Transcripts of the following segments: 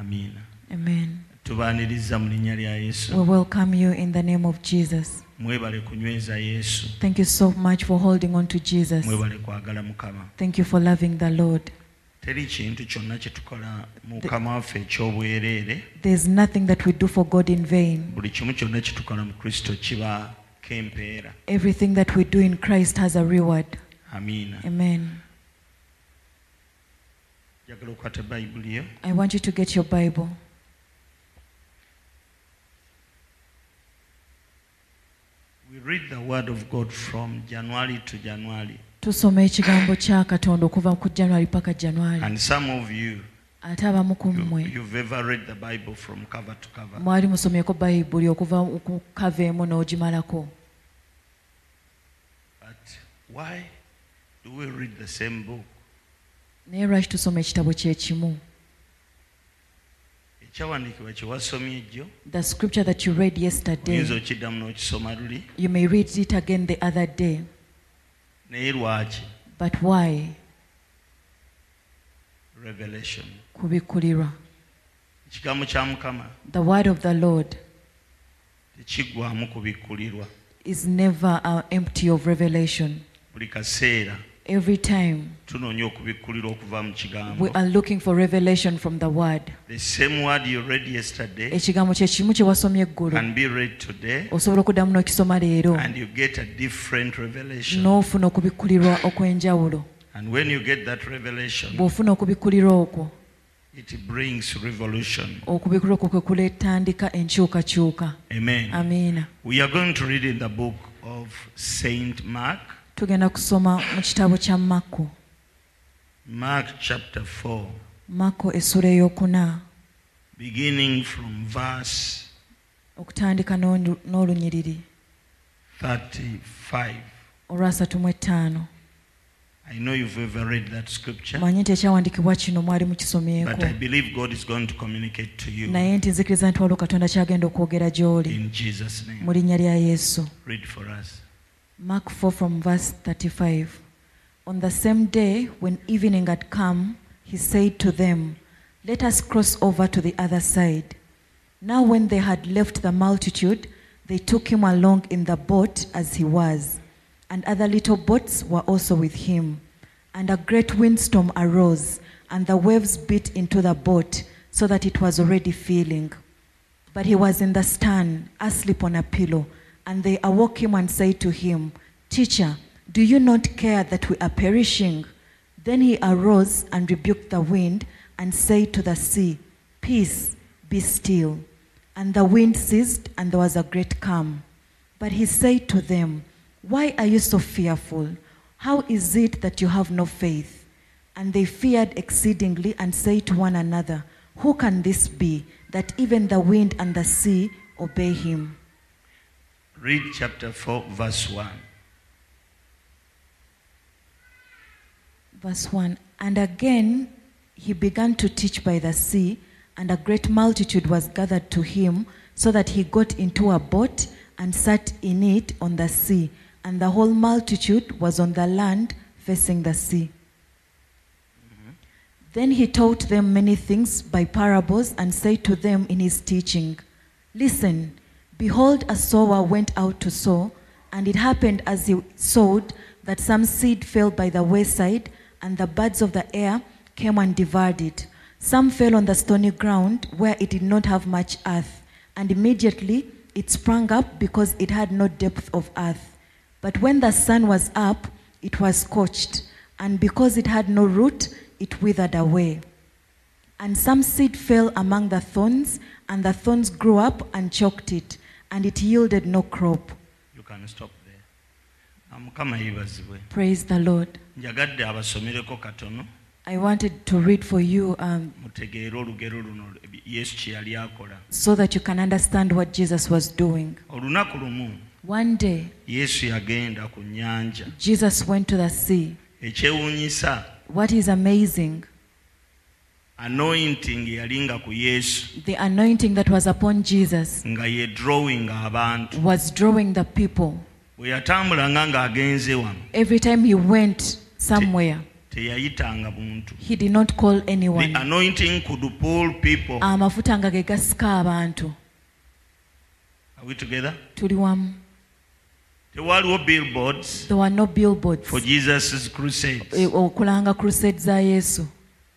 amiina Amen. tubaaniriza mu linnya lya We welcome you in the name of Jesus. mwebale kunyweza yesu Thank you so much for holding on to Jesus. mwebale kwagala mukama Thank you for loving the Lord. teri kintu kyonna kye tukola mu mukama waffe eky'obwereere There's nothing that we do for God in vain. buli kimu kyonna kye tukola mu kristo kiba kempeera Everything that we do in Christ has a reward. amiina Amen. Njagala okukwata bayibuli yo I want you to get your Bible. we read the word of god from january to january. Tusoma ekigambo kya katonda okuva ku january paka january. And some of you ate abamu ku you, mmwe you've ever read the bible from cover to cover. Mwali musomyeko bayibuli okuva ku kava emu n'ogimalako. But why do we read the same book naye lwaki tusoma ekitabo kyekimu? Ekyawandiikibwa kye wasomye ejjo. The scripture that you read yesterday. Oyinza okiddamu n'okisoma luli? You may read it again the other day. Naye lwaki? But why? Revelation. Kubikkulirwa ekigambo kya mukama. The word of the lord tekiggwamu kubikkulirwa is never uh, empty of revelation. Buli kaseera every time. Tunoonya okubikkulirwa okuva mu kigambo. We are looking for revelation from the word. The same word you read yesterday ekigambo kyekimu kye wasomye eggulu. can be read today osobola okuddamu n'okisoma leero. and you get a different revelation. N'ofuna okubikkulirwa okw'enjawulo. And when you get that revelation bw'ofuna okubikkulirwa okwo it brings revolution. okubikkulirwa okwo kwe enkyukakyuka. Amen. Amiina we are going to read in the book of saint mark tugenda kusoma mu kitabo kya makko mark chapter 4 makko essula ey'okuna. Beginning from verse okutandika n'olu- n'olunyiriri. 35 olwasatu mu etaano i know you've ever read that scripture manyi nti ekyawandiikibwa kino mwali but mukisomyeko i believe god is going to communicate to you naye nti nzikiriza nti waliwo katonda kyagenda okwogera gy'oli. in jesus name. Mu linnya lya yesu. Read for us Mark 4 from verse 35. On the same day, when evening had come, he said to them, Let us cross over to the other side. Now, when they had left the multitude, they took him along in the boat as he was, and other little boats were also with him. And a great windstorm arose, and the waves beat into the boat, so that it was already filling. But he was in the stern, asleep on a pillow. And they awoke him and said to him, Teacher, do you not care that we are perishing? Then he arose and rebuked the wind and said to the sea, Peace, be still. And the wind ceased, and there was a great calm. But he said to them, Why are you so fearful? How is it that you have no faith? And they feared exceedingly and said to one another, Who can this be, that even the wind and the sea obey him? Read chapter 4 verse 1 Verse 1 And again he began to teach by the sea, and a great multitude was gathered to him, so that he got into a boat and sat in it on the sea, and the whole multitude was on the land facing the sea. Then he taught them many things by parables and said to them in his teaching, Listen, behold, a sower went out to sow, and it happened as he sowed that some seed fell by the wayside, and the birds of the air came and devoured it. Some fell on the stony ground where it did not have much earth, and immediately it sprang up because it had no depth of earth. But when the sun was up, it was scorched, and because it had no root, it withered away. And some seed fell among the thorns, and the thorns grew up and choked it, and it yielded no crop. you can stop there mukama yeebazibwe Praise the Lord. njagadde abasomereko katono I wanted to read for you um, mutegeere olugero luno yesu kye yali akola so that you can understand what Jesus was doing. One day, yesu yagenda ku nnyanja Jesus went to the sea. What is amazing, anointing yali ku yesu. The anointing that was upon Jesus nga ye drawing abantu. was drawing the people. bwe yatambulanga ng'agenze wano. Every time he went somewhere, teyayitanga muntu. He did not call the anointing could pull people. Amafuta nga ge gasika abantu. are we together? Tuli wamu. tewaliwo billboards There were no billboards. for jesus crusades. Eh, okulanga crusade za yesu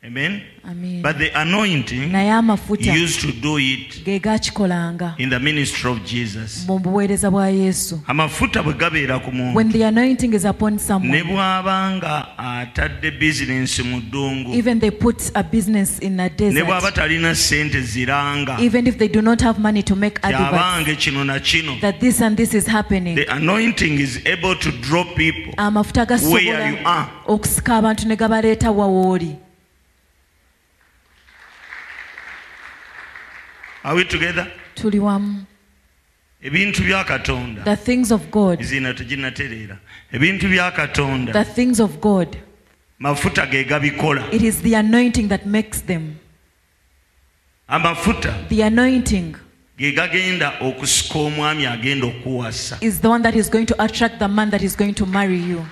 amen? Amen. but the anointing naye amafuta used to do it ge gakikolanga in the ministry of jesus. Mu buweereza bwa yesu. Amafuta bwe gabeera ku muntu. When the anointing is upon ne someone bw'aba nga atadde bizinensi mu ddungu even they put a business in a ne bw'aba desert talina ssente ziranga even if they do not have money to make adverts kino na kino. that this and this is happening the anointing is able to draw people amafuta gasobola are. okusika abantu ne gabaleeta wawooli are we together? Tuli wamu ebintu bya katonda. The things of god. Izina tujinaterera. ebintu bya katonda. The things of god. Mafuta ge gabikola. It is the anointing that makes them. Amafuta the anointing ge gagenda okusika omwami agenda okuwasa. is the one that is going to attract the man that is going to marry you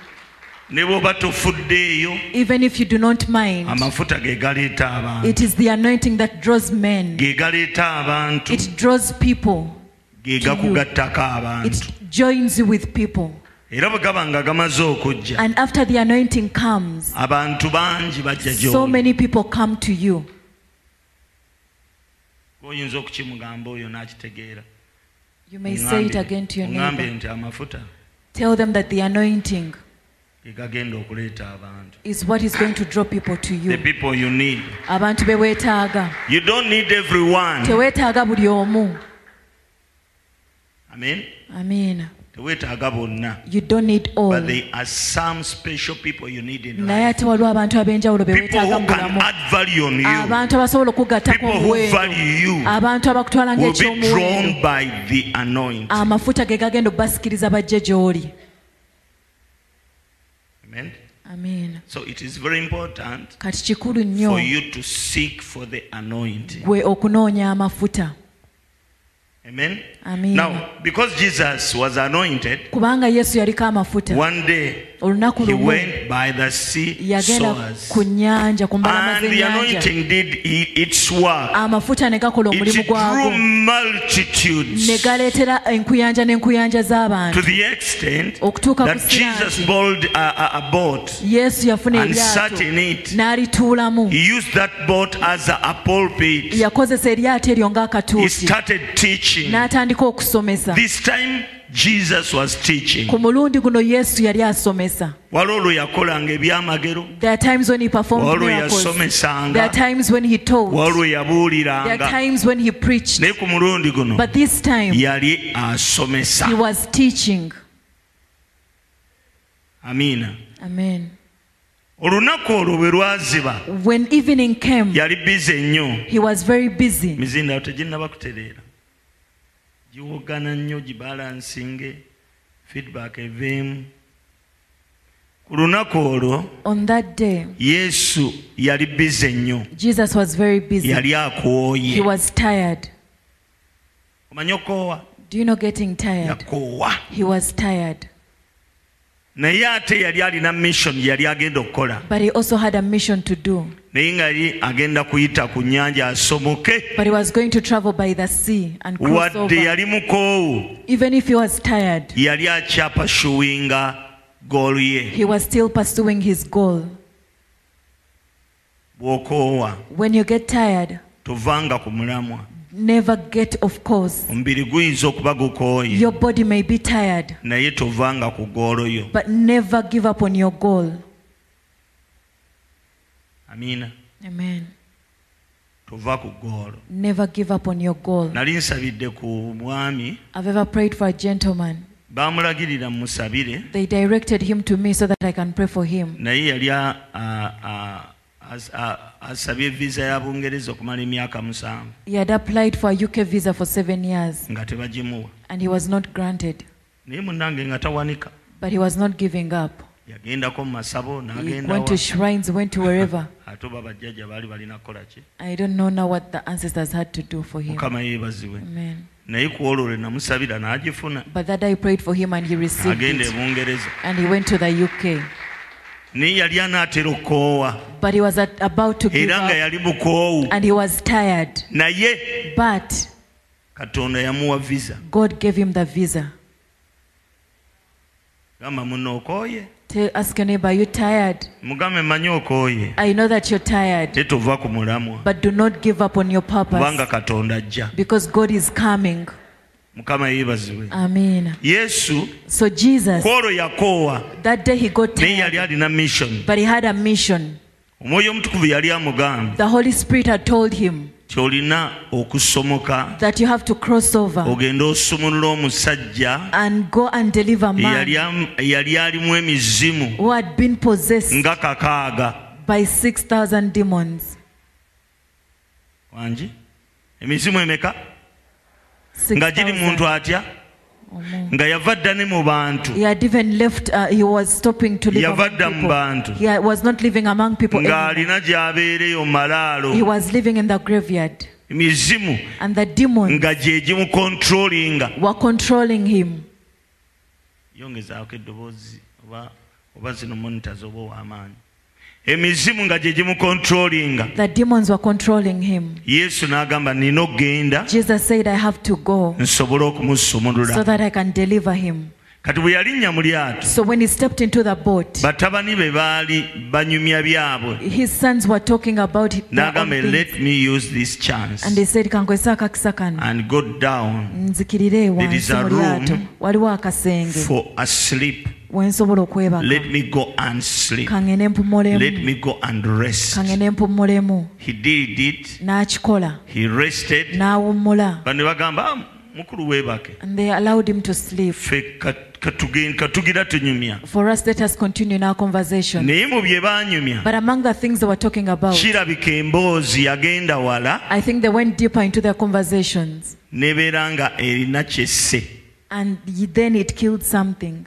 ne bw'oba tofuddeeyo even if you do not mind amafuta ge galeeta abantu. it is the anointing that draws men. Ge galeeta abantu. It draws people. Ge to you. gakugattako abantu. It joins you with people. Era bwe gaba nga gamaze okujja and after the anointing comes abantu bangi bajja so gy'oli. many people come to you. Oyinza okukimugamba oyo n'akitegeera. You may say it again to your neighbor. tell them that the anointing ge gagenda okuleeta abantu. is what is going to draw people to the you people you need. Abantu be weetaaga. You don't need everyone. Teweetaaga buli omu. Amen? Amiina teweetaaga bonna. You don't need all. But there are some special people you need in naye life. ate waliwo abantu ab'enjawulo be people weetaaga who mu can bulamu add value on you. Abantu abasobola okugattako omuwendo value you abantu abakutwala ng'ekyomuwendo the amafuta ge gagenda okubasikiriza bajje gy'oli amen. Amen. so it is very important kati kikulu nnyo for you to seek for the anointing. gwe okunoonya amafuta. Amen. Amen. now because jesus was anointed kubanga yesu yaliko amafuta. one day olunaku lumu yagenda ku nnyanja ku mbalama omulimu gwago. ne enkuyanja n'enkuyanja z'abantu. yafuna eryato n'alituulamu. Yakozesa eryato eryo ng'akatuuti. N'atandika okusomesa. Jesus was teaching. ku mulundi guno yesu yali asomesa. Waliwo olwo yakolanga ebyamagero olwo yasomesanga. Olwo yabuuliranga. Naye ku mulundi guno yali asomesa. amiina olunaku olwo bwe lwaziba yali bize ennyo mizindawo teginnabakutereera giwogana nnyo gibalansinge feedback evemu ku lunaku olwo yesu yali bize nnyo. Yali akooye. Omanyi okoowa? Naye ate yali alina mission yali agenda okukola. Naye nga yali agenda kuyita ku nnyanja asomoke. Wadde yali mukoowu. Yali akyapashuwinga goolu ye. Bw'okoowa. Tovanga ku mulamwa. never get off course. Omubiri guyinza okuba gukooye. Your body may be tired naye tovanga ku goolo yo but never give up on your goal amiina amen. Tova ku goal. Never give up on your goal. Nali nsabidde ku mwami. I've ever prayed for a gentleman. Bamulagirira musabire they directed him to me so that i can pray for him. Naye yali asabye visa ya bungereza okumala emyaka musanvu. He had applied for a uk visa for seven years. Nga tebagimuwa. And he was not granted. Naye munnange nga tawanika. But he was not giving up yagendako mu masabo n'agenda ate oba bajjajja baali balina kukola ki? Mukama yeebazibwe naye ku olwo lwe namusabira n'agifuna. Agenda e bungereza. Naye yali anaatera okukoowa. Era nga yali mukoowu. Naye katonda yamuwa visa. Gamba munookooye Tell, ask your neighbor, you tired? mugambe manyi okooye I know that you're tired, tetova ku mulamwa but do not give up on your kubanga purpose katonda ajja because God is coming. mukama yeebazibwe Amen. yesu So Jesus, kwolwo yakoowa that day he got naye yali alina mission but he had a mission. omwoyo omutukuvu yali amugamba The Holy Spirit had told him kyolina okusomoka ogende osumulula omusajja eyali alimu emizimu nga kakaaga by 6,000 demons. wangi emizimu emeka nga giri 6,000 muntu atya. nga yava dda ne mu bantu? Dda mu bantu. Ng'alina gy'abeereyo malaalo. Mizimu. Nga gye gimukontrolinga eddoboozi oba zino monitazi oba ow'amaanyi. Emizimu nga gye gimukontrolinga The demons were controlling him. yesu n'agamba nina okgenda Jesus said, I have to go nsobole so okumusumulula that I can deliver him. kati bwe yalinnya mu lyato So when he stepped into the boat, batabani be baali banyumya byabwe. his sons were talking about n'agamba let me use this chance. And he said, kankwesa akakisa kano and go down. Nzikirire wansi mu lyato. Waliwo akasenge. for a let me go and sleep. Let me go and rest. He did it. He rested. And ah, they allowed him to sleep. For us, let us continue our conversation. But among the things they were talking about, I think they went deeper into their conversations. And then it killed something.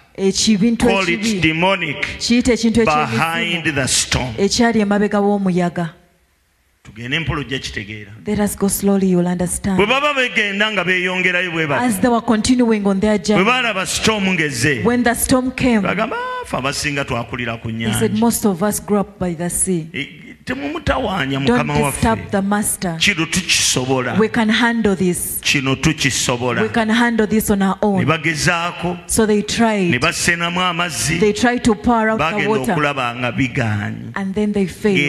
it ekibi. kiyita ekintu ekyali emabega w'omuyaga. Tugende mpolo ojja kitegeera. Bwe baba begenda nga beeyongerayo bwe baalaba storm came bagamba "Ah, ffe abasinga twakulira ku he temumutawaanya mukama waffe. kino tukisobola. Kino tukisobola. Ne bagezaako ne basenamu amazzi. Bagenda okulaba nga bigaanyi.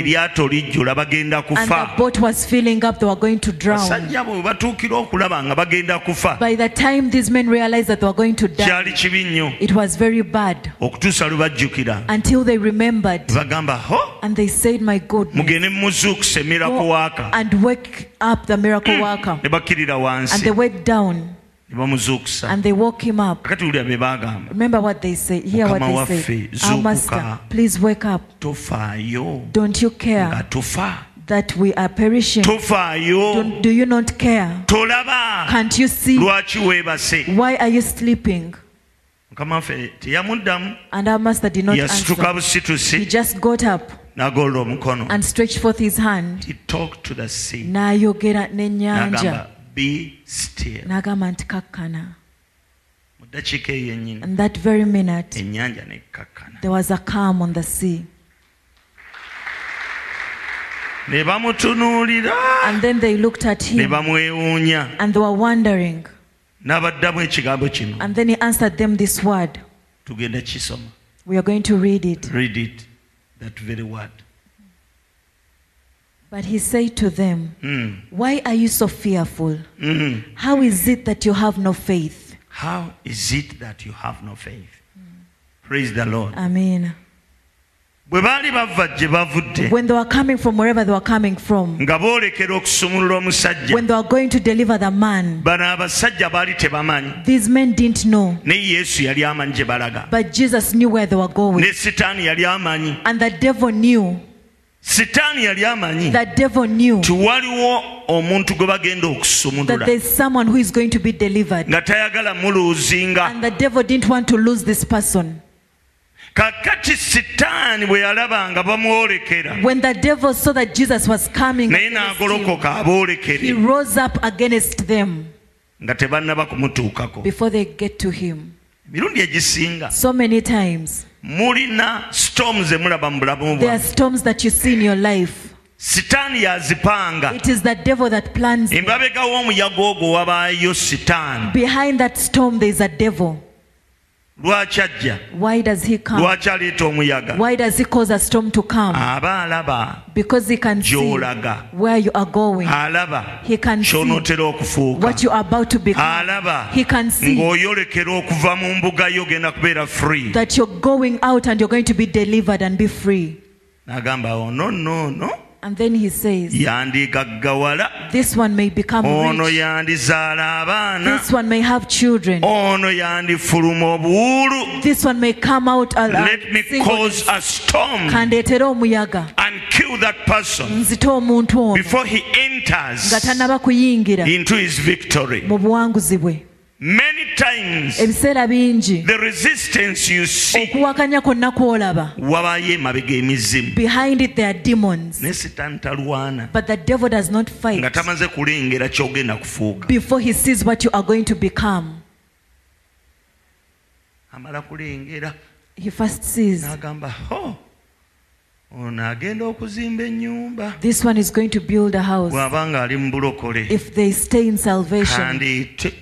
Ng'eryato lijjula bagenda kufa. basajja bwe batuukira okulaba bagenda kufa. Kyali kibi nnyo. okutuusa lwe bajjukira. Bagamba ho and they said my goodness mugende muzuukusa emiraku go and wake up the miracle hmm. worker. Ne bakkirira and they went down. And they woke him up. Kakati wulira be baagamba remember what they say hear what they say. our master please wake up. Tofaayo don't you nga care tufa that we are perishing? Don't, do you not care? Can't you see why are you sleeping? Mukama waffe teyamuddamu and our master did not answer. he eh? just got up omukono and stretched forth his hand. He talked to the sea. N'ayogera n'ennyanja n'agamba be still. N'agamba nti kakkana. Mu ddakiika eyo yennyini and that very minute ennyanja nekkakkana there was a calm on the sea. Ne bamutunuulira. And then they looked at ne him bamwewuunya. And they were wondering. N'abaddamu ekigambo kino. And then he answered them this word. Tugenda kisoma. We are going to read it. Read it that very word. But he said to them Mm. why are you so fearful? Mm. how is it that you have no faith? How is it that you have no faith? Praise the lord. Amen bwe baali bava gye bavudde nga boolekera okusumulula omusajja bano abasajja baali tebamanyi. ne yesu yali amanyi gye balaga. Ne sitaani yali amanyi. Sitaani yali amanyi nti waliwo omuntu gwe bagenda okusumulula nga tayagala muluuzinga kakati sitaani bwe yalaba nga bamwolekera naye n'agolokoka aboolekere. nga tebannaba kumutuukako. emirundi egisinga mulina storms emulaba mu bulamu sitaani yazipanga. Emabega ogwo wabaayo sitaani. Lwaki ajja? Lwaki aleeta omuyaga? Aba alaba gy'olaga. alaba ky'onootera okufuuka. what you are about to become. alaba He can see ng'oyolekera okuva mu mbuga yo ogenda kubeera free. that you're going out and you're going to be delivered and be free. n'agamba ono nno And then he says, yandigaggawala ono yandizaala abaana. Ono yandifuluma obuwuulu storm kandeetera omuyaga. and kill that person nzite omuntu ono. before he nga enters tannaba kuyingira. into his victory. Mu buwanguzi bwe many times ebiseera bingi the resistance you see okuwakanya kwonna kwolaba. wabayo emabega emizimu. Behind it there are demons. Ne sitaani talwana. But the devil does not nga fight tamaze kulengera kyogenda kufuuka before he sees what you are going to become. Amala kulengera. He first sees. N'agamba ho! Ono agenda okuzimba ennyumba. This one is going to build a house. Bw'aba ng'ali mu bulokole. If they stay in salvation. Kandeete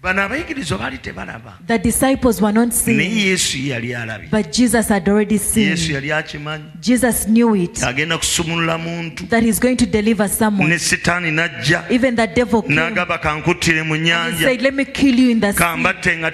bano abayigirizwa baali tebalaba the disciples were not naye seeing yesu yali alabye. But jesus had already yesu seen yali akimanyi. Jesus knew it. Agenda kusumulula muntu. That he's going to deliver someone. Ne sitaani n'ajja. Even the devil came. N'agamba kankuttire mu he nnyanja. said let me kill you in the sea. Kambatte nga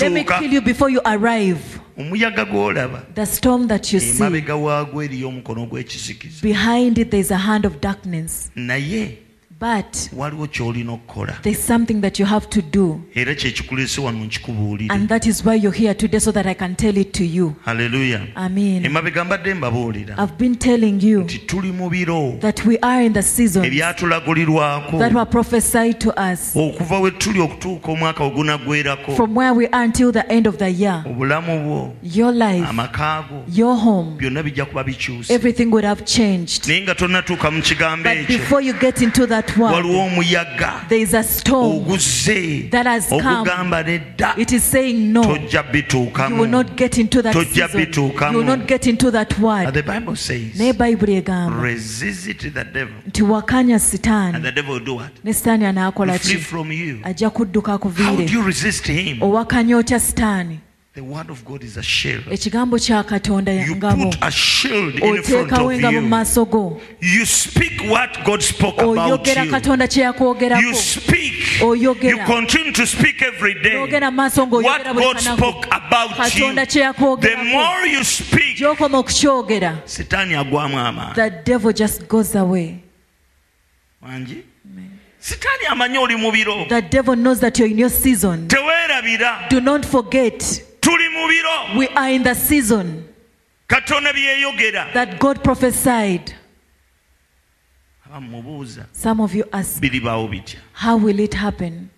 let me kill you before you arrive. Omuyaga gw'olaba. The storm that you see. Emabega waagwo eriyo omukono gw'ekizikiza. Behind it there's a hand of darkness. Naye but waliwo ky'olina okukola. there's something that you have to do. Era kyekikuleese wano nkikubuulire and that is why you're here today so that i can tell it to you. Haleluya amen. Emabega mbadde mbabuulira i've been telling you nti tuli mu biro that we are in the season ebyatulagulirwako that were prophesied to us. okuva we tuli okutuuka omwaka ogunaggwerako from where we are until the end of the year. Obulamu bwo your life amaka go your home byonna bijja kuba bikyuse. everything would have changed. Naye nga tonnatuuka mu kigambo but ekyo before you get into that waliwo omuyaga The Bible nedda. Tojja bituukamutojja bituukamunaye bayibuli egamba nti wakanya sitaani. Ne sitaani anaakola ki? ajja kudduka akuviire owakanya otya sitaani? Ekigambo kya katonda ngabo. oteekawo engabo mu maaso go. Oyogera katonda kye yakwogerako. Speak. Oyogera. you continue to speak every day. Oyogera mu maaso ng'oyogera buli katonda kye yakwogerako. Gy'okoma okukyogera. The devil just goes away. Wangi sitaani amanyi oli mu biro. Teweerabira. Do not forget tuli mu biro. We are in the season katonda bye yeeyogera that god prophesied. Abamubuuza some of you ask biribaawo bitya? how will it happen?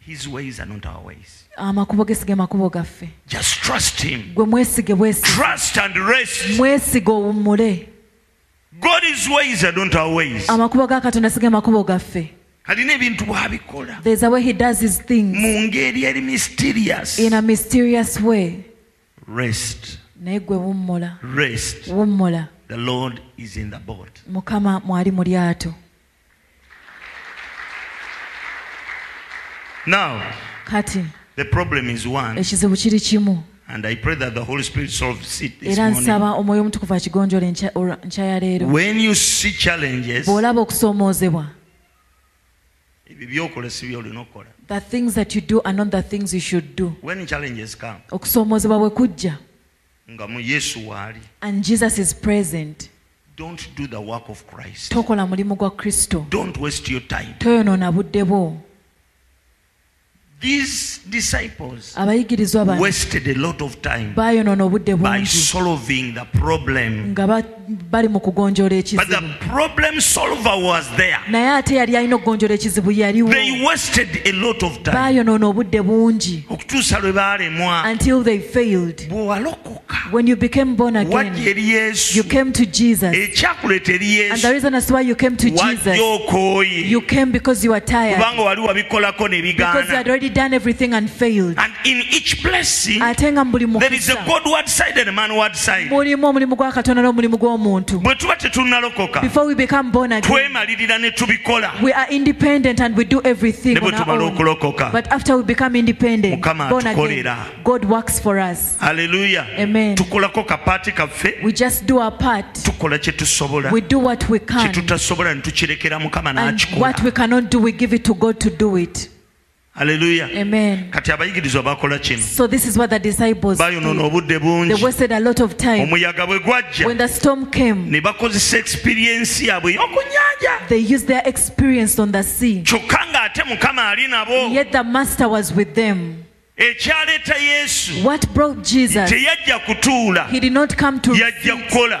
His ways are not our ways. Amakubo ge sige makubo gaffe. Just trust him. Gwe mwesige bwesige trust and rest. Mwesige owummule. God's ways are not our ways. Amakubo ga katonda sige makubo gaffe alina ebintu bw'abikola. Mu ngeri eri mysterious. Naye gwe the boat. mukama mwali mu lyato. Kati ekizibu kiri kimu. And I pray that the Holy Spirit solves it this morning. When you see challenges, ebyo byokola si byolina okukola the things that you do are not the things you should do. When challenges come okusoomoozebwa bwe kujja. nga mu yesu waali and Jesus is present, don't do the work of christ. Tokola mulimu gwa Kristo. don't waste your time. Toyonoona budde bwo. these disciples wasted a lot of time by solving the problem bali mu kugonjoola but the ekizibu. problem solver was there Naye ate yali alina okugonjoola ekizibu yaliwo. they wasted a lot of time Baayonoona obudde bungi okutuusa lwe baalemwa until they failed. When you became born again, you came to Jesus. And the reason as why you came to Jesus, you came because you were tired. kubanga wali wabikolako ne Because you had already done everything and failed. and in each blessing ate nga mu buli there is a godward side and a manward side mulimu omulimu gwa katonda n'omulimu gw'omuntu bwe tuba tetunnalokoka before we become born again twemalirira ne tubikola. we are independent and we do everything ne bwe on our tumala own. okulokoka but after we become independent Mukama born again atukolera. God works for us. Haleluya Amen. tukolako kapaati kaffe we just do our part. tukola kye tusobola. We do what we kye can. tutasobola ne tukirekera mukama and what we cannot do we give it to God to do it haleluya amen. Kati abayigirizwa bakola kino so this is what the disciples bayonoona obudde they bungi wasted a lot of time. Omuyaga bwe gwajja. When the storm came ne bakozesa experience yaabwe y'okunnyanja. they used their experience on the sea. Kyokka ng'ate mukama ali nabo. Yet the master was with them. ekyaleeta yesu. What brought Jesus? teyajja kutuula. He did not come to yajja kukola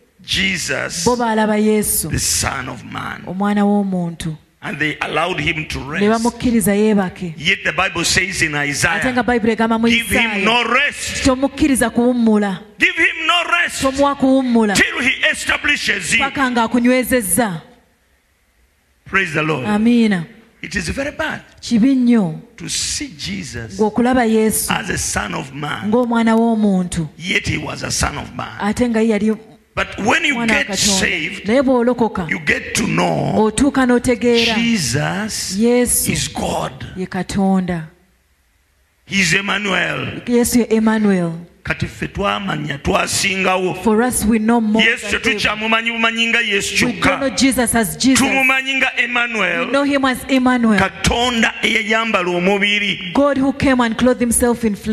jesus bo baalaba Yesu, the son of man. omwana w'omuntu, and they allowed him to rest. yet the bible says in isaiah give him no rest. give him no rest till he establishes you praise the lord. Amiina. It is very bad kibi nnyo ng'okulaba yesu ng'omwana w'omuntu. ate nga ye yali But when you get saved, you get to know Jesus is God. He's Emmanuel. Yes, Emmanuel. kati ffe twamanya twasingawo yesu tetukyamumanyi bumanyi nga yesu kyokka. tumumanyi nga emmanuel. Katonda eyayambala omubiri.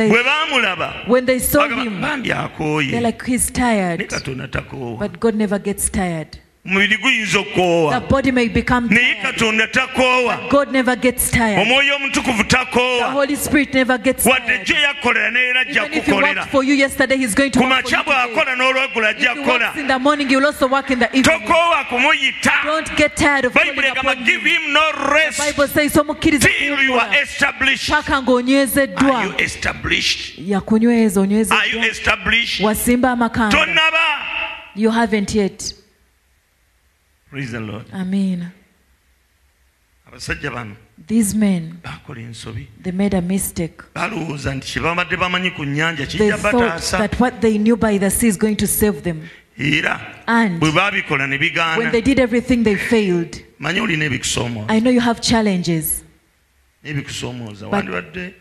Bwe akooye katonda takoowa mubiri guyinza okukoowa naye katonda takoowa omwoyo omutukuvu takoowa wadde ekyo yakolera neera ajja kukolera ku makya bw'akola n'olwegula ajja kukola tokoowa kumuyita bayibuli egamba give him. no rest till you are established. Paka ng'onywezeddwa yakunyweza onywezwasimba amakanda You haven't yet praise the lord. Amen. abasajja bano. These men bakola ensobi. they made a mistake. Balowooza nti kye babadde bamanyi ku nnyanja they kijja thought bataasa that what they knew by the sea is going to save them. Era and bwe baabikola ne when they did everything they failed. Manyi olina ebikusoomooza I know you have challenges. But- wandibadde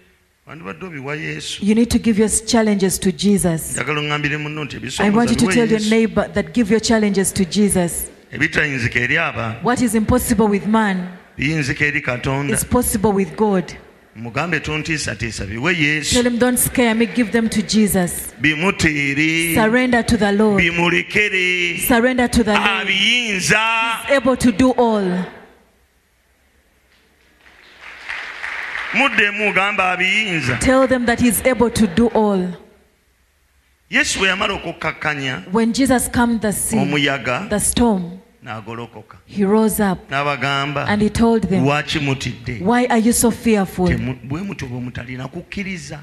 wandibadde obiwa yesu. You need to give your challenges to Jesus. njagala oŋŋambire munno nti I want you to tell your neighbor that give your challenges to Jesus. ebitayinzika eri aba what is impossible with man biyinzika eri katonda. is possible with god. Mugambe tontiisatiisa biwe yesu. Bimutiire bimulekere. Abiyinza. Muddemu ugamba abiyinza. Yesu bwe yamala okukkakkanya omuyaga n'agolokoka he rose up n'abagamba and he told them, lwaki mutidde Why are you so fearful? Bwe mutyo bwe mutalina kukkiriza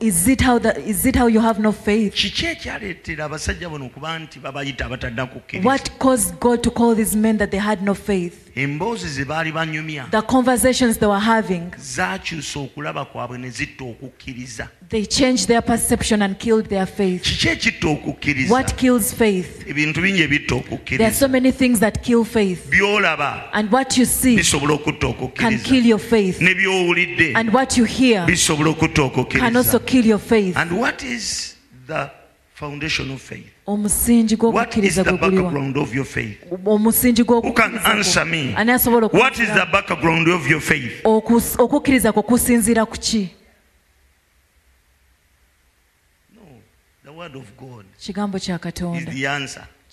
Is it how the, is it how you have no faith? kiki ekyaleetera abasajja bano okuba nti babayita abatadda kukkiriza What caused God to call these men that they had no faith? emboozi ze baali banyumya The conversations they were having, zaakyusa okulaba kwabwe ne zitta okukkiriza They changed their perception and killed their faith. kiki ekitta okukkiriza What kills faith? ebintu bingi ebitta There are so many things that kill faith. byolaba. And what you see bisobola okutta can okukkiriza kill your faith. ne byowulidde. And what you hear bisobola okutta can also okukkiriza kill your faith. and what is the foundation of faith? Omusingi gw'okukkiriza gwe guliwa. omusingi gw'okukkiriza what is the okukkiriza background of your faith? Okukkiriza kwo kusinziira ku ki? Kigambo kya katonda.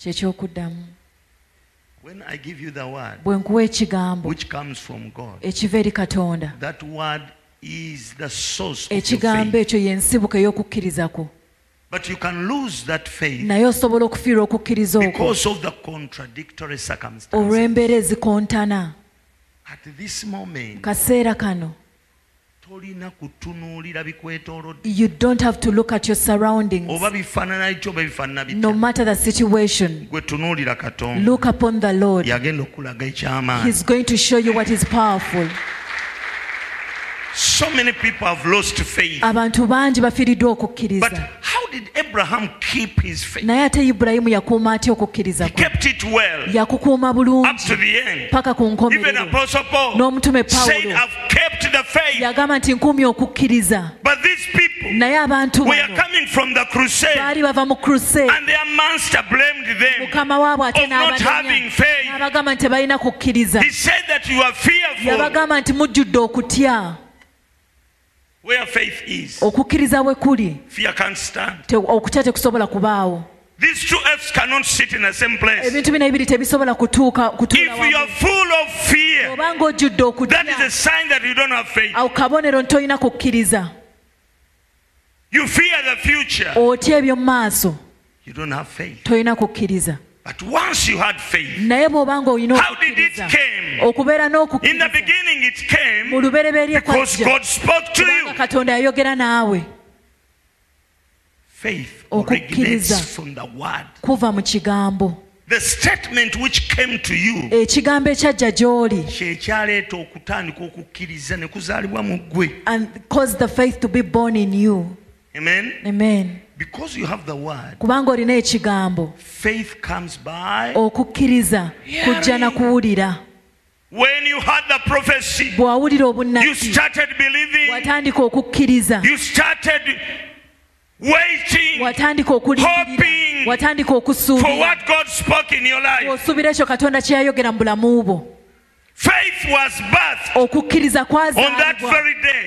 kyekyokuddamu when i give you the word bwe nkuwa ekigambo ekiva eri katonda ekigambo ekyo yensibuka ey'okukkiriza kwo. But you can lose that faith naye osobola okufiirwa okukkiriza okwo. because of the contradictory circumstances. At this moment you don't have to look at your surroundings. Oba bifaanana kityo oba bifaanana no matter the situation. Gwe tunuulira katonda. Look upon the lord. Yagenda okulaga ekyamaanyi. He's going to show you what is powerful. So many people have lost faith. Abantu bangi bafiiriddwa but okukkiriza how did abraham keep his faith? Naye ate ibulayimu yakuuma atya okukkiriza he kwe? kept it well. Yakukuuma up bulungi to the end. Paka ku even nkomerero apostle paul n'omutume pawulo yagamba nti nkuumye okukkiriza. Naye abantu baali bava mu crusade. And their master blamed them mukama waabwe ate n'abagamba nti tebalina kukkiriza. Yabagamba nti mujjudde okutya. Okukkiriza bwe kuli. okutya tekusobola kubaawo these two f's cannot sit in the same place. If you are full of fear that is a sign that you don't have faith. you fear the future. Otya eby'omu maaso you don't have faith. tolina kukkiriza. But once you had faith naye bw'obanga olina how did it okubeera in the n'okukkiriza beginning it mu came lubereberye because god spoke to you. Katonda yayogera naawe. faith Okukkiriza. kuva mu kigambo. Ekigambo ekyajja gy'oli. kyekyaleeta okutandika okukkiriza ne kuzaalibwa mu ggwe. Amen? Amen. Because you have the word kubanga olina ekigambo. faith comes by okukkiriza kujja na kuwulira. When you had the prophecy you started believing. watandika okukkiriza. You started watandika okulindirira Hoping watandika for okusuubira what god spoke in your life. Osuubira ekyo katonda kye yayogera mu bulamu bwo. Okukkiriza kwazaalibwa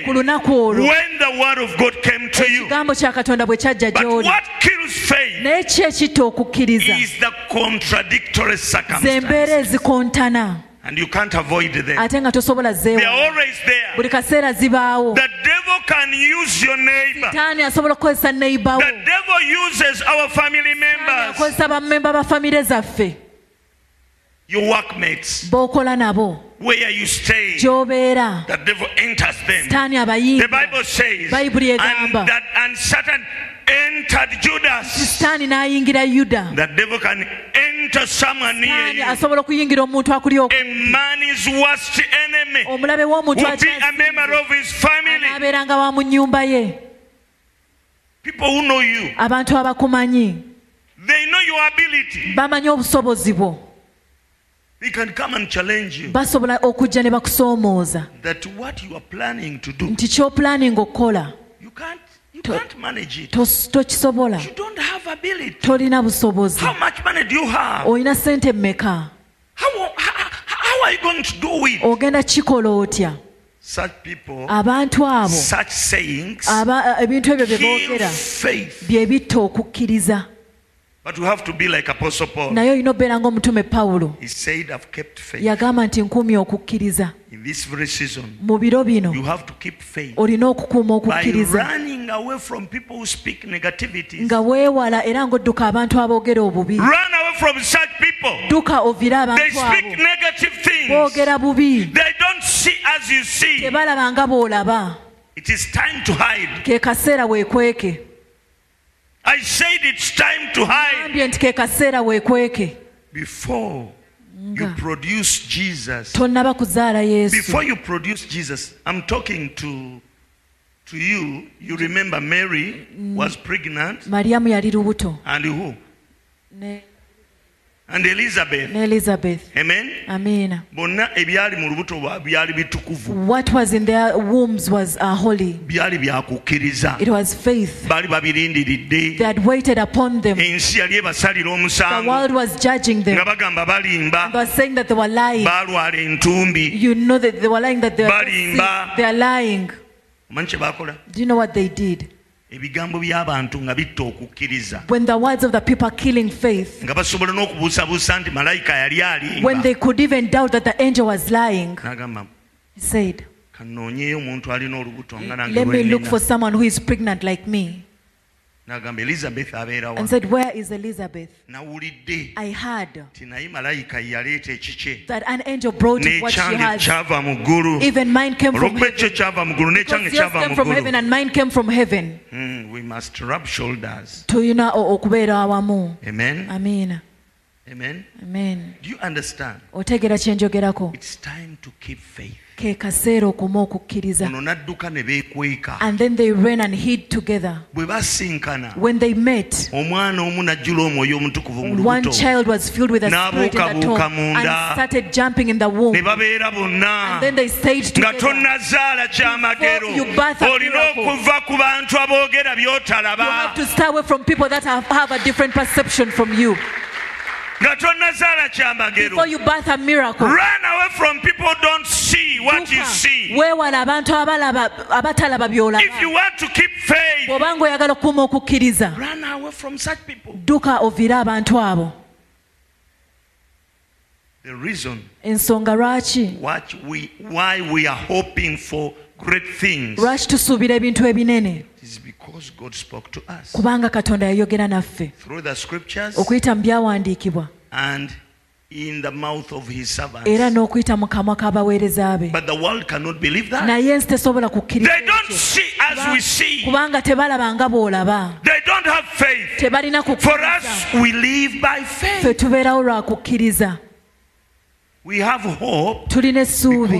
ku lunaku olwo. when the word of god came to you. Ekigambo kya katonda bwe kyajja but gy'oli. what kills faith naye ki ekitta okukkiriza? zembeera ezikontana and you can't avoid them. Ate nga tosobola they are zeewa always there. Buli kaseera zibaawo. The devil can use your neighbor. Taani asobola okukozesa neibawo the devil uses our family members. akozesa bammemba ba famire zaffe. B'okola nabo. Gy'obeera. The devil enters them. Taani the abayingira bible says Bayibuli and, egamba. sitaani n'ayingira yuda enter someone near you asobola okuyingira omuntu akuli oku? A man's worst enemy. Omulabe w'omuntu will be a member of his family. Anaabeeranga wa mu nnyumba ye. Abantu abakumanyi. Bamanyi obusobozi bwo. Basobola okujja ne bakusoomooza. Nti ky'opulaninga okukola tokisobola. Tolina busobozi. Olina sente mmeka? Ogenda kikola otya? Abantu abo. ebintu ebyo bye boogera bye bitta okukkiriza but we have to be like apostle paul. Naye olina okubeera ng'omutume pawulo. He said i've kept faith. Yagamba nti nkuumye okukkiriza. In this very season mu biro bino you have to keep faith. olina okukuuma by okukkiriza. running away from people who speak negativities. Nga weewala era ng'odduka abantu aboogera obubi. Run away from such people. Dduka ovire they abantu speak abo. negative things. Boogera bubi. They don't see as you see. Tebalaba nga bw'olaba. It is time to hide. Ke kaseera weekweke i said it's time to hide. Nti ke kaseera weekweke before you nga. produce jesus. Tonnaba kuzaala yesu. Before you produce jesus i'm talking to to you. You remember mary was pregnant. Mariyamu yali lubuto. And who? Ne, and elizabeth. Elizabeth. Amen. Amiina bonna ebyali mu lubuto byali bitukuvu. What was in their wombs was uh, holy. Byali byakukkiriza it was faith Bali babirindiridde. they had waited upon them. Ensi yali ebasalira the world was judging them. Nga bagamba balimba. They were saying that they were lying. Balwala entumbi. You know that they were lying that they are Balimba. they are lying. Omanyi kye do you know what they did ebigambo by'abantu nga bitta okukkiriza. When the words of the people are killing faith nga basobola n'okubuusabuusa nti malayika yali when they could even doubt that the angel was lying n'agamba he said kanoonyeyo omuntu alina olubuto nga nange let me look for someone who is pregnant like me n'agamba elizabeth and said where is elizabeth? Nawulidde. I heard nti naye malayika ye yaleeta ekikye that an angel brought what she has. kyava mu ggulu. Even mine came from heaven ekyo kyava mu ggulu n'ekyange because yours kyava came mu from heaven and mine came from heaven. Mm, we must rub shoulders. Okubeera awamu. Amen amen? Amen. Do you understand? Kyenjogerako it's time to keep faith. Ke kaseera okuma okukkiriza. Ono n'adduka ne beekweka. And then they ran and hid together. Bwe basinkana when they met omwana omu n'ajjula omwoyo omutukuvu mu one child was filled with a spirit in the tomb and started jumping in the womb. Ne babeera bonna. And then they stayed nga together. tonnazaala kyamagero Before you birth a olina okuva ku bantu aboogera you by'otalaba have to stay away from people that have, have a different perception from you nga tonnazaala kyamagero before you birth a miracle. Run away from people who don't see what you Dduka. see. Weewala abantu abalaba abatalaba bw'oba ngaoyagala okukuuma okukkiriza dduka oviire abantu abo. Ensonga lwaki? lwaki tusuubira ebintu ebinene kubanga katonda yayogera naffe okuyita mu byawandiikibwa era n'okuyita mu kamwa k'abaweereza be. Naye ensi tesobola kukkiriza They don't ekyo. see as we see. kubanga tebalaba nga bw'olaba. Tebalina kukkiriza. ffe faith. tubeerawo lwa kukkiriza We have hope tulina essuubi.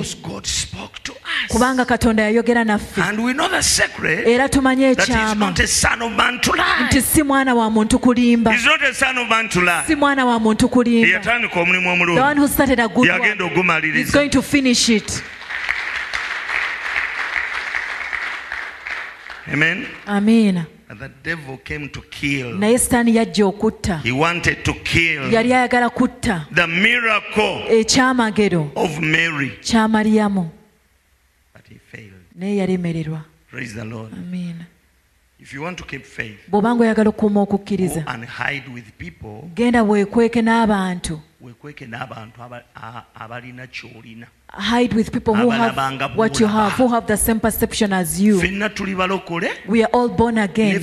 kubanga katonda yayogera naffe. Era he's ekyama. nti si mwana wa muntu kulimba. Si mwana wa muntu kulimba. Yatandika omulimu omulungi. Ogumaliriza. amen. Amiina Naye sitaani yajja okutta. Yali ayagala kutta. ekyamagero kya mariyamu naye yalemererwa. Amiina bw'obanga oyagala okukuuma okukkiriza genda weekweke n'abantu Hide with people who have what you have, who have the same perception as you. We are all born again.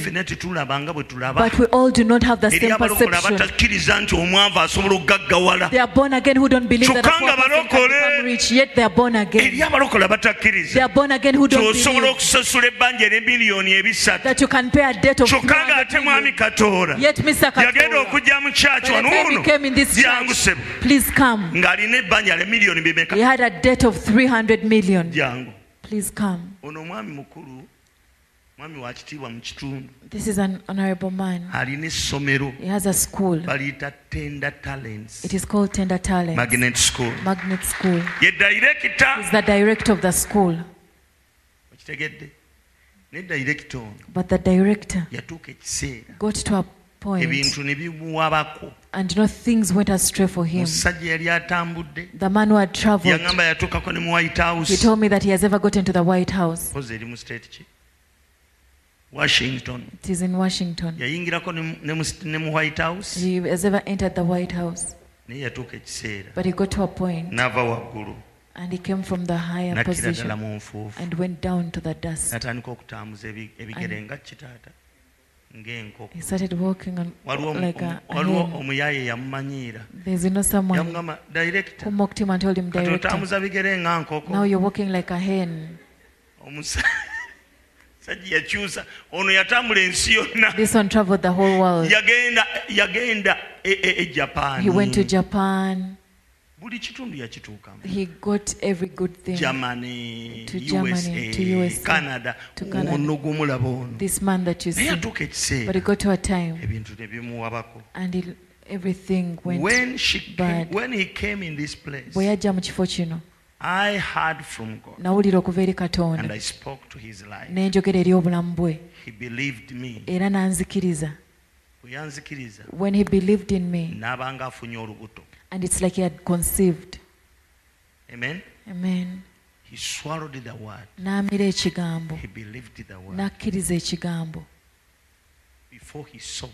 But we all do not have the same perception. They are born again who don't believe that a can rich, yet they are born again. They are born again who don't believe. that you can pay a debt of Yet Mr. Katora, when came in this sebo please come. ng'alina ebbanja lya miliyoni bimeka. He had a debt of 300 million. Jangu please come. Ono omwami mukulu mwami wa kitiibwa mu kitundu this is an honorable man. Alina essomero he has a school. Baliyita tender talents. It is called tender talent magnet school. Magnet school. Ye dayirekita is the director of the school. Okitegedde ne dayirekita ono. But the director yatuuka ekiseera. got to a point ebintu ne bimuwabako and know things went astray for him. The man who had traveled he told me that he has ever gotten to the white house. Washington. It is in washington. Yayingirako ne mu white house. He has ever entered the white house. Naye yatuuka ekiseera. But he got to a point n'ava waggulu. and he came from the higher position and went down to the dust. N'atandika okutambuza ebigere nga kitaata ng'enkoko waliwo omuyaye yamumanyiira yamugamba direktotambuza bigere nga nkoko. Sajja yakyusa ono yatambula ensi yonna. Yagenda e, e, e japan. Buli kitundu yakituukamu He got every good thing. germany To Germany, to usa canada to Canada. ono gwomulaba ono. This man that you see. But it got to a time ebintu ne bimuwabako. and it, everything went when, she came, when he came in this place bwe yajja mu kifo kino i heard from god. nawulira okuva eri and katonda i spoke to his life. N'enjogera eri obulamu bwe. He believed me. Era n'anzikiriza. When he believed in me n'abanga afunye olubuto and it's like he had conceived. Amen? Amen. He swallowed the word. N'amira ekigambo. He believed the word. N'akkiriza ekigambo. Before he saw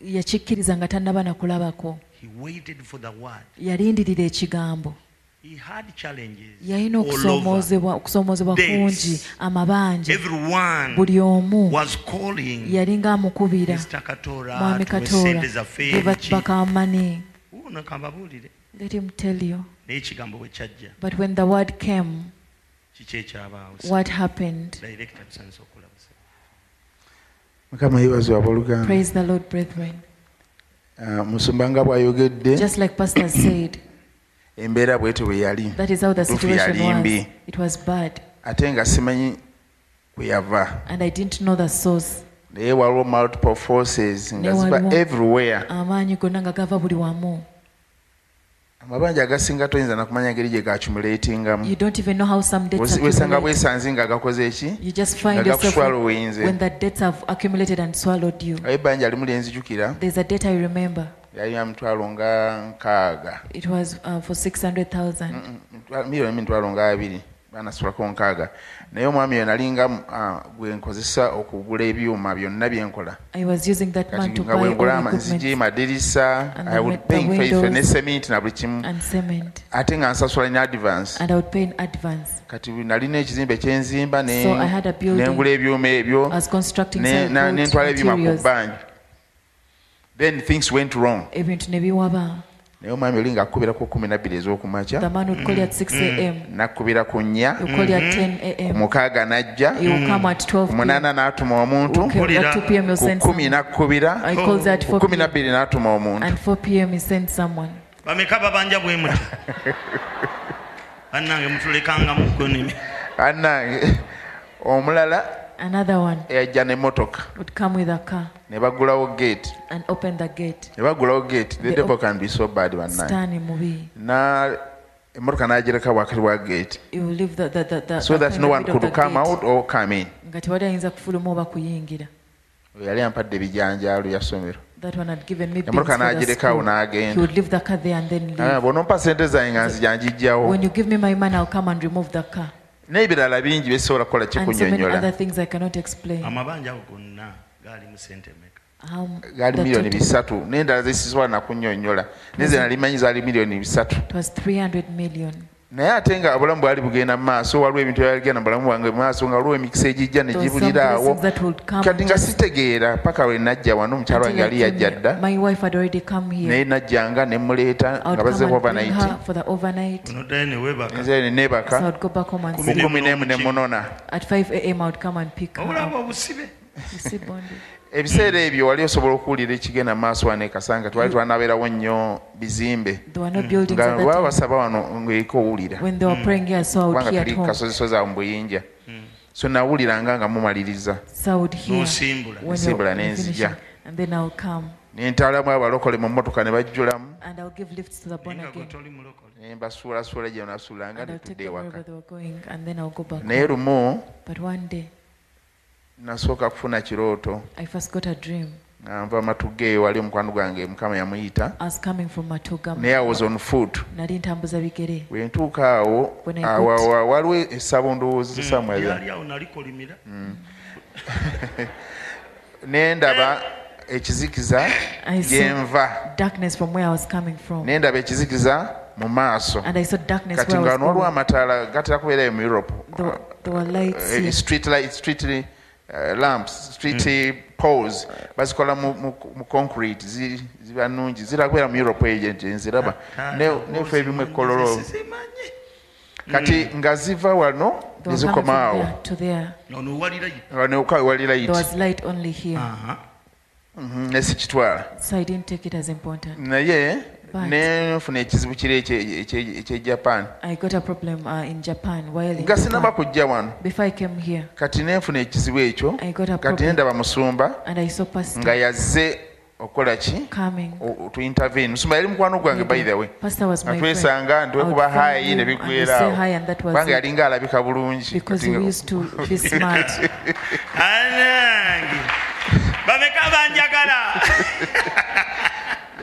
yakikkiriza nga tannaba nakulabako he waited for the word. Yalindirira ekigambo. He had challenges yalina okusoomoozebwa okusoomoozebwa kungi amabanja. Everyone buli omu was calling. yalinga amukubira. Mr. Katora mwami katora kambabuulire let him tell you. Naye ekigambo bwe kyajja but when the word came kiki ekyabaawo what happened? Mukama abooluganda praise the lord brethren. Ah, musumba nga bw'ayogedde just like pastor said embeera bwetyo bwe yali. that is how the situation was. it was bad. Ate nga simanyi kwe yava. And i didn't know the source. Naye waliwo multiple forces nga Ne everywhere. amaanyi gonna nga gava buli wamu amabanja agasinga toyinza nakumanya ngeri gye debts wesanga bwesanze nga gakoze eki nga gakuswalowinze aye ebbanja limu lyenzijukira yali ya mitwalo nga nkaaga. Uh, for 600000 mitwalo- miliyoni mitwalo nga abiri banasulako nkaaga. Naye omwami oyo nalinga ah, gwe nkozesa okugula ebyuma byonna byenkola nga bwengula amanzigi madirisa ne cement na buli kimu. ate nga nsasula ne advance. Kati nalina ekizimbe kyenzimba nengula ebyuma ebyo nentwala ebyuma ku bbanja then things went wrong. Ebintu ne biwaba naye omwami oli ng'akubira ku kumi nabbiri the ez'okumakya man would call you at 6 am nakkubira ku nnya he would call you at 10 ku am mukaaga n'ajja he will come at 12 ku munaana n'atuma omuntu Okay, Mpulira. at 2 p.m. you'll ku send kumi someone. n'akkubira ku 4 kumi nabbiri n'atuma omuntu and 4 p.m. he sent someone. bameka babanja bwe muti bannange mutulekanga mu gonimi annange omulala eyajja n'emmotoka ne bagulawo gate and open the gate. ne bagulawo gate the The devil can be so bad in mubi. na emmotoka n'agireka wakati wa gate so that no one could come out or come in nga tewali ayinza kufuluma oba kuyingira. Oyo yali ampadde ebijanjaalo ya ssomero That one had given me beans emmotoka n'agireka awo n'agenda would leave the car there and then Ah, leave. bw'onompa sente zange nga nzija njijjawo When you give me my money, I'll come and remove the car. n'ebirala bingi byesobola kukola And so many other kikunnyonnyola things I cannot explain. amabanja ago gonna ngaalimu sentemeka gali miliyoni bisatu. N'endala zesiswala nakunyonyola neze nalimanyi zaali miliyoni bisatu. Naye ate nga obulamu bwali bugenda mu maaso waliwo ebintu ebyaligenda mubulamu bwange mu maaso nga waliwo emikisa egijja ne awo. kati nga sitegeera paka we najja wano mukyalo wange yali yajja dda. Naye najjanga nemuleeta nga bazeeko overnightnze neneebaka ku n'emu ne obulamu obusibe. ebiseera ebyo wali osobola okuwulira ekigenda maaso wano ekasanga twali twanabeerawo nnyo bizimbe. Buildings nga baba basaba wano ng'eriko owulira. When they were praying here, so I would kubanga tuli at home. kasozisoza mu buyinja. So nawuliranga nga mumaliriza. Nsimbula you're ne finishing. nzija. And then I'll come. Ne ntwalamu abalokole mu mmotoka ne bajjulamu. And I'll give lifts to the born naye nga gwe again. toli mulokole. Ne mbasuulasuula gye nasuulanga And I'll take netudde ewaka. naye lumu nasooka kufuna kirooto I first got a dream. nga nva matuga eyo wali omukwano gwange mukama yamuyita I was coming from Matuga. naye I was on foot Nali ntambuza bigere. bwe ntuuka awo When I awo- got- awo- waliwo essabo ndowooza samwel lyali awo nalikolimira ne ndaba ekizikiza I saw- gyenva Darkness from where I was coming from. ne ndaba ekizikiza mu maaso And I saw darkness kati nga was wano waliwo going. amataala gatera kubeerayo mu europe Eh, here. street light lamps street poles bazikola mu, mu, mu concrete zi- ziba nungi zirakubeera mu europe eyo gye nziraba. Ne- nefe ebimu ekololo kati nga ziva wano They ne were coming zikoma from awo there to there. ono walira wali There light. Was light only here. aha. Mhm, ne sikitwala So I didn't take it as important. naye nenfuna ekizibu kiri ekye- ekye- ekyejapan I got a problem uh, in Japan in nga sinaba kujja wano. Before I came here, kati nenfuna ekizibu ekyo I got a kati problem. nendaba musumba nga yazze okukola ki? Coming. O- tu intervene. Musumba yali mukwano gwange by the way. Atwesanga I ntwekuba hayi ne and we bigwera say awo hi and that was kubanga yalinga alabika bulungi. To anange bameka banjagala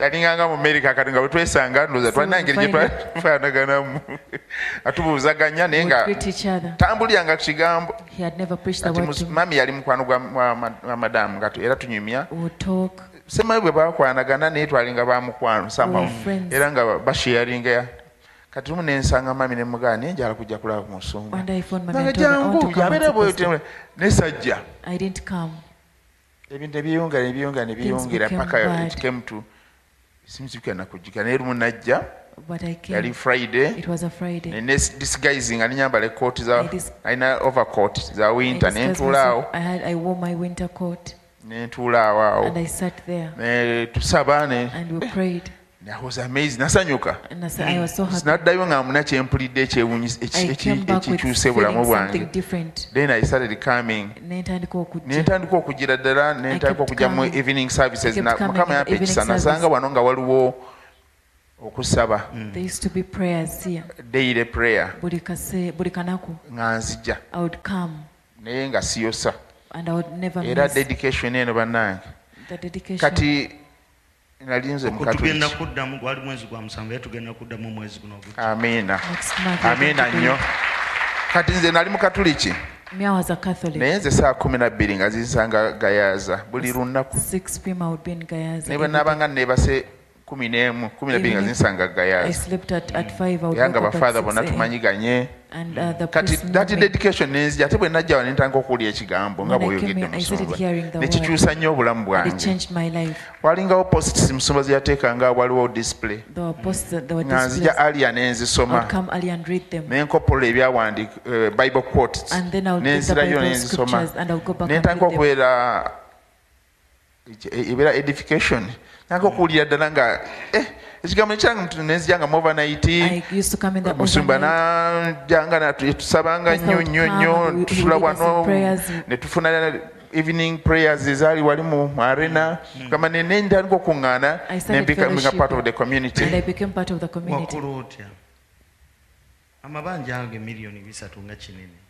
yalinganga mu merika katonga bwetwesanga ndoza twalina ngeri naye nga kigambo. Mami yali mukwano gwa madamu era tunyumya. Semayi bwe bakwanagana naye twalinga bamukwano era nga basheyaringa kati lumu nensanga mami nemugaa naye njala kujja kulaba ku nsonga jangu yabeera bwete nesajja ebintu ebyeyongera nebiyongera nebiyongera paka it came to simuzibika nakujjukira naye lumu najja. Yali friday. It was a Friday. ne disguising nga nenyambala ekooti alina overcoat za winter disguised nentuula awo there. Ne nasanyuka. Sinaddayo nga muna kyempulidde ekikyuse bulamu bwange. then i started coming. Nentandika okugira ddala nentandika okujja mu evening services. Mukama yampa ekisa nasanga wano nga waliwo okusaba. Here. daily prayer. Nga nzija. Naye nga siyosa. Era dedication eno bannange. Kati tugenda kuddamu gwali mwezi gwa musanvu era tugenda kuddamu omwezi guno amiina amiina nnyo. Kati nze nali mukatuliki naye nze saa kumi nabbiri nga zinsanga gayaza. Buli lunaku. 6 p.m. I would be in Gayaza. naye every bwe naabanga neebase kumi n'emu kumi nabbiri nga zinsanga I gayaza slept at, at 5. I would era wake nga bafaatha 6 bonna tumanyiganye kati that dedication nenzija ate bwe najja wano nentandika okuwulira ekigambo nga bw'oyogedde musumba nekikyusa nnyo obulamu bwange. walingawo posits musumba zeyateekanga waliwo display. Posts nga nzija alia nenzisoma nenkopolola ebyawandik eh, bible quotes. Nenzirayo nenzisoma nentandika okubeera ebeera edification nangaokuwulira ddala nga eh, ekigambo nekiranga mtu nenzijanga mu overnight omusumba najanga tusabanga nnyo nnyo nnyo tusula wano netufuna evening prayers ezaali wali mu arena kama nene okuŋŋaana nembecominga part of the community. Amabanja ago emiliyoni bisatu nga kinene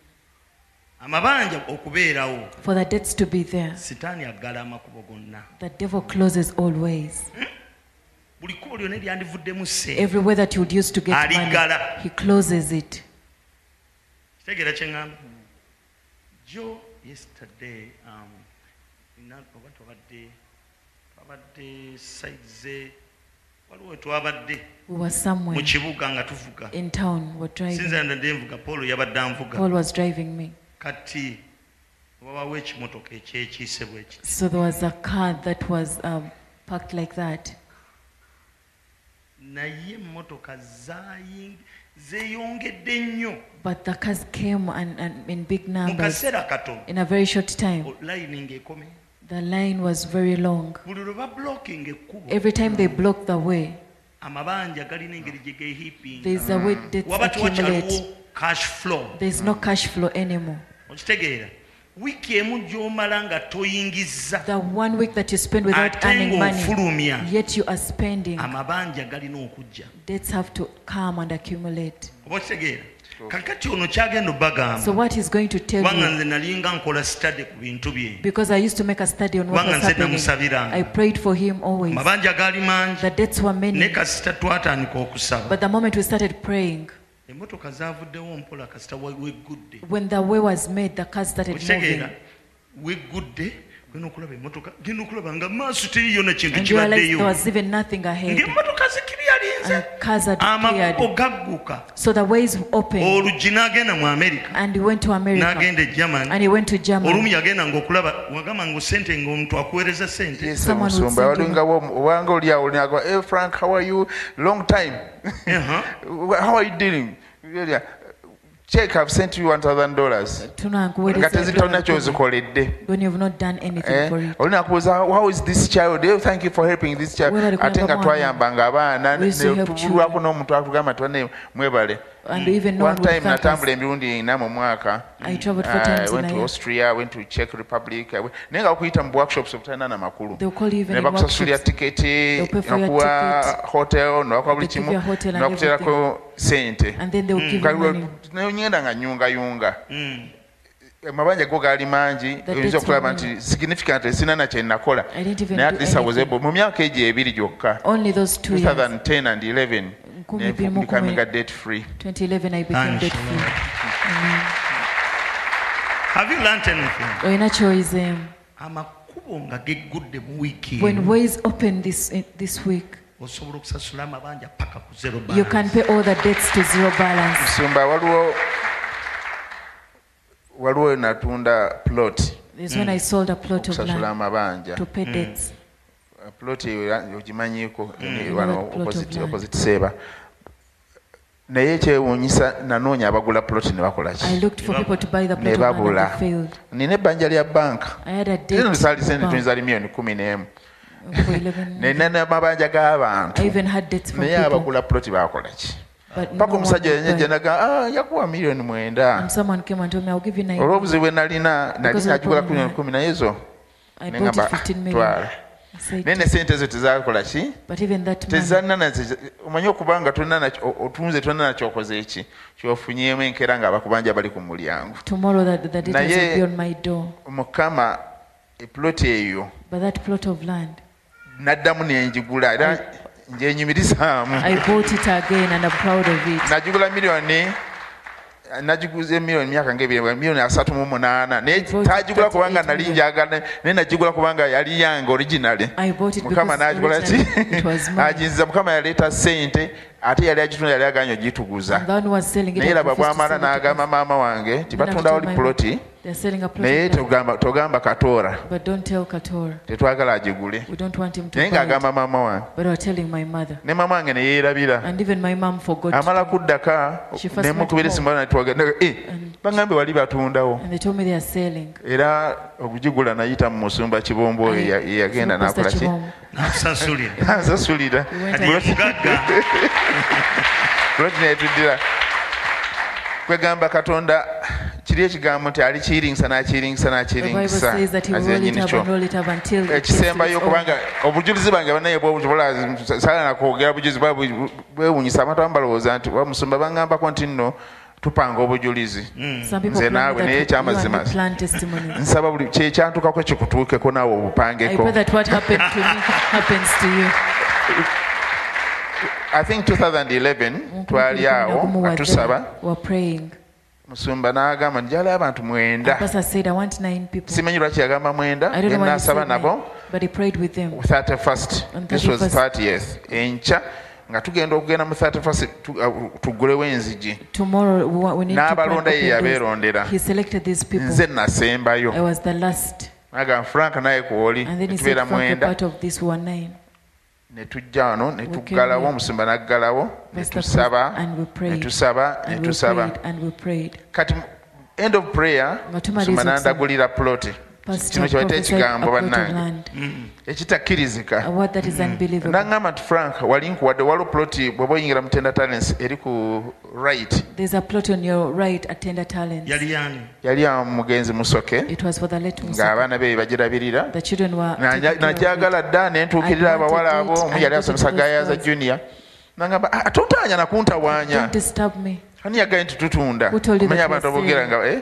amabanja okubeerawo. For the debts to be there. Sitaani aggala amakubo gonna. The devil closes all ways buli kkubo lyonna eryandivuddemu se every that you would use to get money he closes it. Kitegeera kyeŋŋamba jo yesterday um, oba twabadde twabadde saize waliwo twabadde mu somewhere kibuga nga tuvuga. in town we're driving. Sinza nadde nvuga paul yabadde anvuga kati wabawo ekimotoka ekyekiise bwe So there was a car that was um, parked like that. naye emmotoka zeeyongedde nnyo But the cars came and, and in big numbers kaseera katono in a very short time. layini ng'ekome The line was very long. buli lwe bablocking ekkubo Every time they blocked the way, amabanja galina engeri gye geehipping there's a way debts accumulate. cash flow There's no cash flow anymore. okitegeera wiiki emu gy'omala nga toyingiza ate ng'ofulumya. amabanja galina okujja. Oba okitegeera kakati ono kyagenda obbagambawanga nze nalinga nkola study ku bintu byewanga nze namusabiranga. Mabanja gaali mangi. Naye kasita twatandika okusaba. emmotoka zaavuddewo mpola kasita weggudde. When the way was made the car started moving. weggudde genda okulaba emmotoka genda okulaba nga maaso teriyo nekintu kibaddeyo ngaemmotoka zikiryalinze. Amakubo gagguka. Oluggi n'agenda mu amerika n'agenda e germany. Olumu yagenda ngaokulaba wagamba nga sente ngaomuntu akuweereza sente owangaoliawo frank how are you? Long time. Uh-huh. How are you dealing? julia uh, check have sent you 1000 dollars. Nga tezitolina kyozikoledde olina kubuuza how is this child? Eh, thank you for helping this child. Ate nga twayambanga abaana tulwako n'omuntu akugamba twane mwebale. And even one, time natambula emirundi ina mu mwaka. Ah, Austria went to czech republic. Naye nga bakuyita mu workshops obutalina na makulu. Ne bakusasulira tiketi nokuwa hotel nobakuwa buli kimu nobakuterako sente. Nonyenda nga nyungayunga amabanja mm. go gaali mangi oyinza okulaba nti significant sina na kyenakola naye at least mu myaka egyo ebiri gyokka 2010 and 11 ne becoming a debt free. 2011, I became debt free. Amen. have you learnt anything? Olina kyoyizeemu amakubo nga geggudde mu wiiki when ways open this, this week osobola okusasula amabanja paka ku zero you can pay all the debts to zero balance. Nsumba waliwo waliwo natunda plot. This when I sold a plot of land amabanja. to pay debts. plot eyo ogimanyiiko Mm. wano opposite opposite seeba naye ekyewuunyisa nanoonya abagula plot ne bakola I ki looked for people to buy the ne plot of land and babula. nina ebbanja lya banka. Eno lisaali sente tuyinza miliyoni kumi n'emu. 11 nina n'amabanja g'abantu naye abagula plot bakola ki? But no paka omusajja yenye buy. gyenaga "Ah, yakuwa miliyoni mwenda. Olw'obuzibu bwe nalina nali nagigula ku miliyoni kumi naye zo I ne bought ngamba it 15 million. twala naye ne sente ezo tezakola ki? But even that money, tezalina naze omanyi okubanga otunze tolina nakyokoze eki kyofunyeemu enkeera ng'abakubanja bali ku mulyango. Naye- mukama epuloti eyo naddamu nenjigula era njenyumirizaamu nagigula miliyoni nagiguza emiliyoni myaka ngaebiri miliyoni asatu mu munaana. Naye tagigula kubanga 38 nali njagala naye nagigula kubanga yali yange it mukama nagigula ki? aginziza mukama yaleeta sente ate yali agitunda yali aganya ogituguza. Naye laba bwamala n'agamba maama wange nti Then Naye togamba- katoora but don't tell Katora. tetwagala agigule. We don't want him to naye ng'agamba maama wange. Ne maama wange ne yeerabira. And even my mom forgot. amala kuddaka She first nemukubira went esimu netwaga eh, baŋŋambye wali batundawo. And they told me they are selling. era okugigula nayita mu musumba kibombo oyo yagenda So Pastor nakola ki? Chibom, nakusasulira ansasulira loti netuddira kwegamba katonda kiri ekigambo nti until it gets to ekisembayo kubanga obujulizi bwange banaye bwobula kwogera bujulizi bwewunyisa abantu abamu balowooza nti bamusumba baŋŋambako nti nno tupanga obujulizi. People Nze naawe naye ekyamazima nsaba buli kyekyantukako kikutuukeko naawe obupangeko i think 2011 twali I atusaba. musumba n'agamba njala abantu mwenda. Simanyi lwaki yagamba mwenda? Enasaba nabo. 31 this was 30th enkya nga tugenda okugenda mu 31 tuggulewo enzigi n'abalonda ye yabeerondera. Nze nasembayo agamba frank naye kwoli one mwenda ne tujja wano ne tuggalawo omusumba n'aggalawo ne tusaba ne tusaba ne tusaba. kati end of prayer musumba n'andagulira ploti kino ekigambo bannange ekitakkirizika naŋŋamba nti frank wali nkuwadde waliwo ploti bweba oyingira mu tender talents eri ku right. Mugenzi musoke. Ng'abaana be bagirabirira najagala dda nentuukirira abawala abo omu yali asomesa gayaza junior. Nagamba atotaanya ah, ah, nakuntawaanya ani yagaye nti tutunda. Manyi abantu abogera nga eh?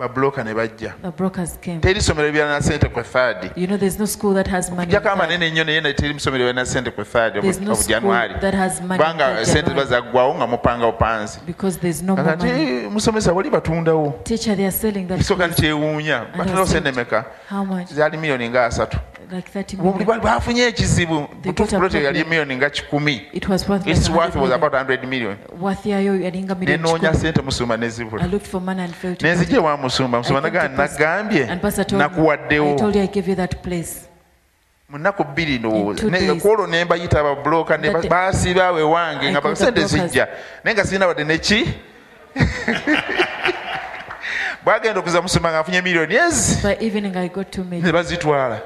babuloka ne bajja. Teri somero lyalina sente kwe thadi amanene ennyo naye teri musomero lyalina sente kwe thadi obujanwali kubanga sente ziba zaggwawo nga mupangawo pansi kakati eh, musomesa wali batundawo. Kisoka nikyewuunya batundawo sente meka zaali miliyoni nga asatu. Bafunye ekizibu. Yali emiliyoni nga kikumi. Nenoonya sente musuma nezibula musumba musumba nagambye nakuwaddewo. Mu nnaku bbiri ndowooza In two Ne- days. kwolwo ne mbayita ababuloka ne That day- baasiba we wange nga called the sente brokers. zijja. Naye nga sirina wadde neki bwagenda okuza musumba ngaafunye miliyoni ezi ne bazitwala.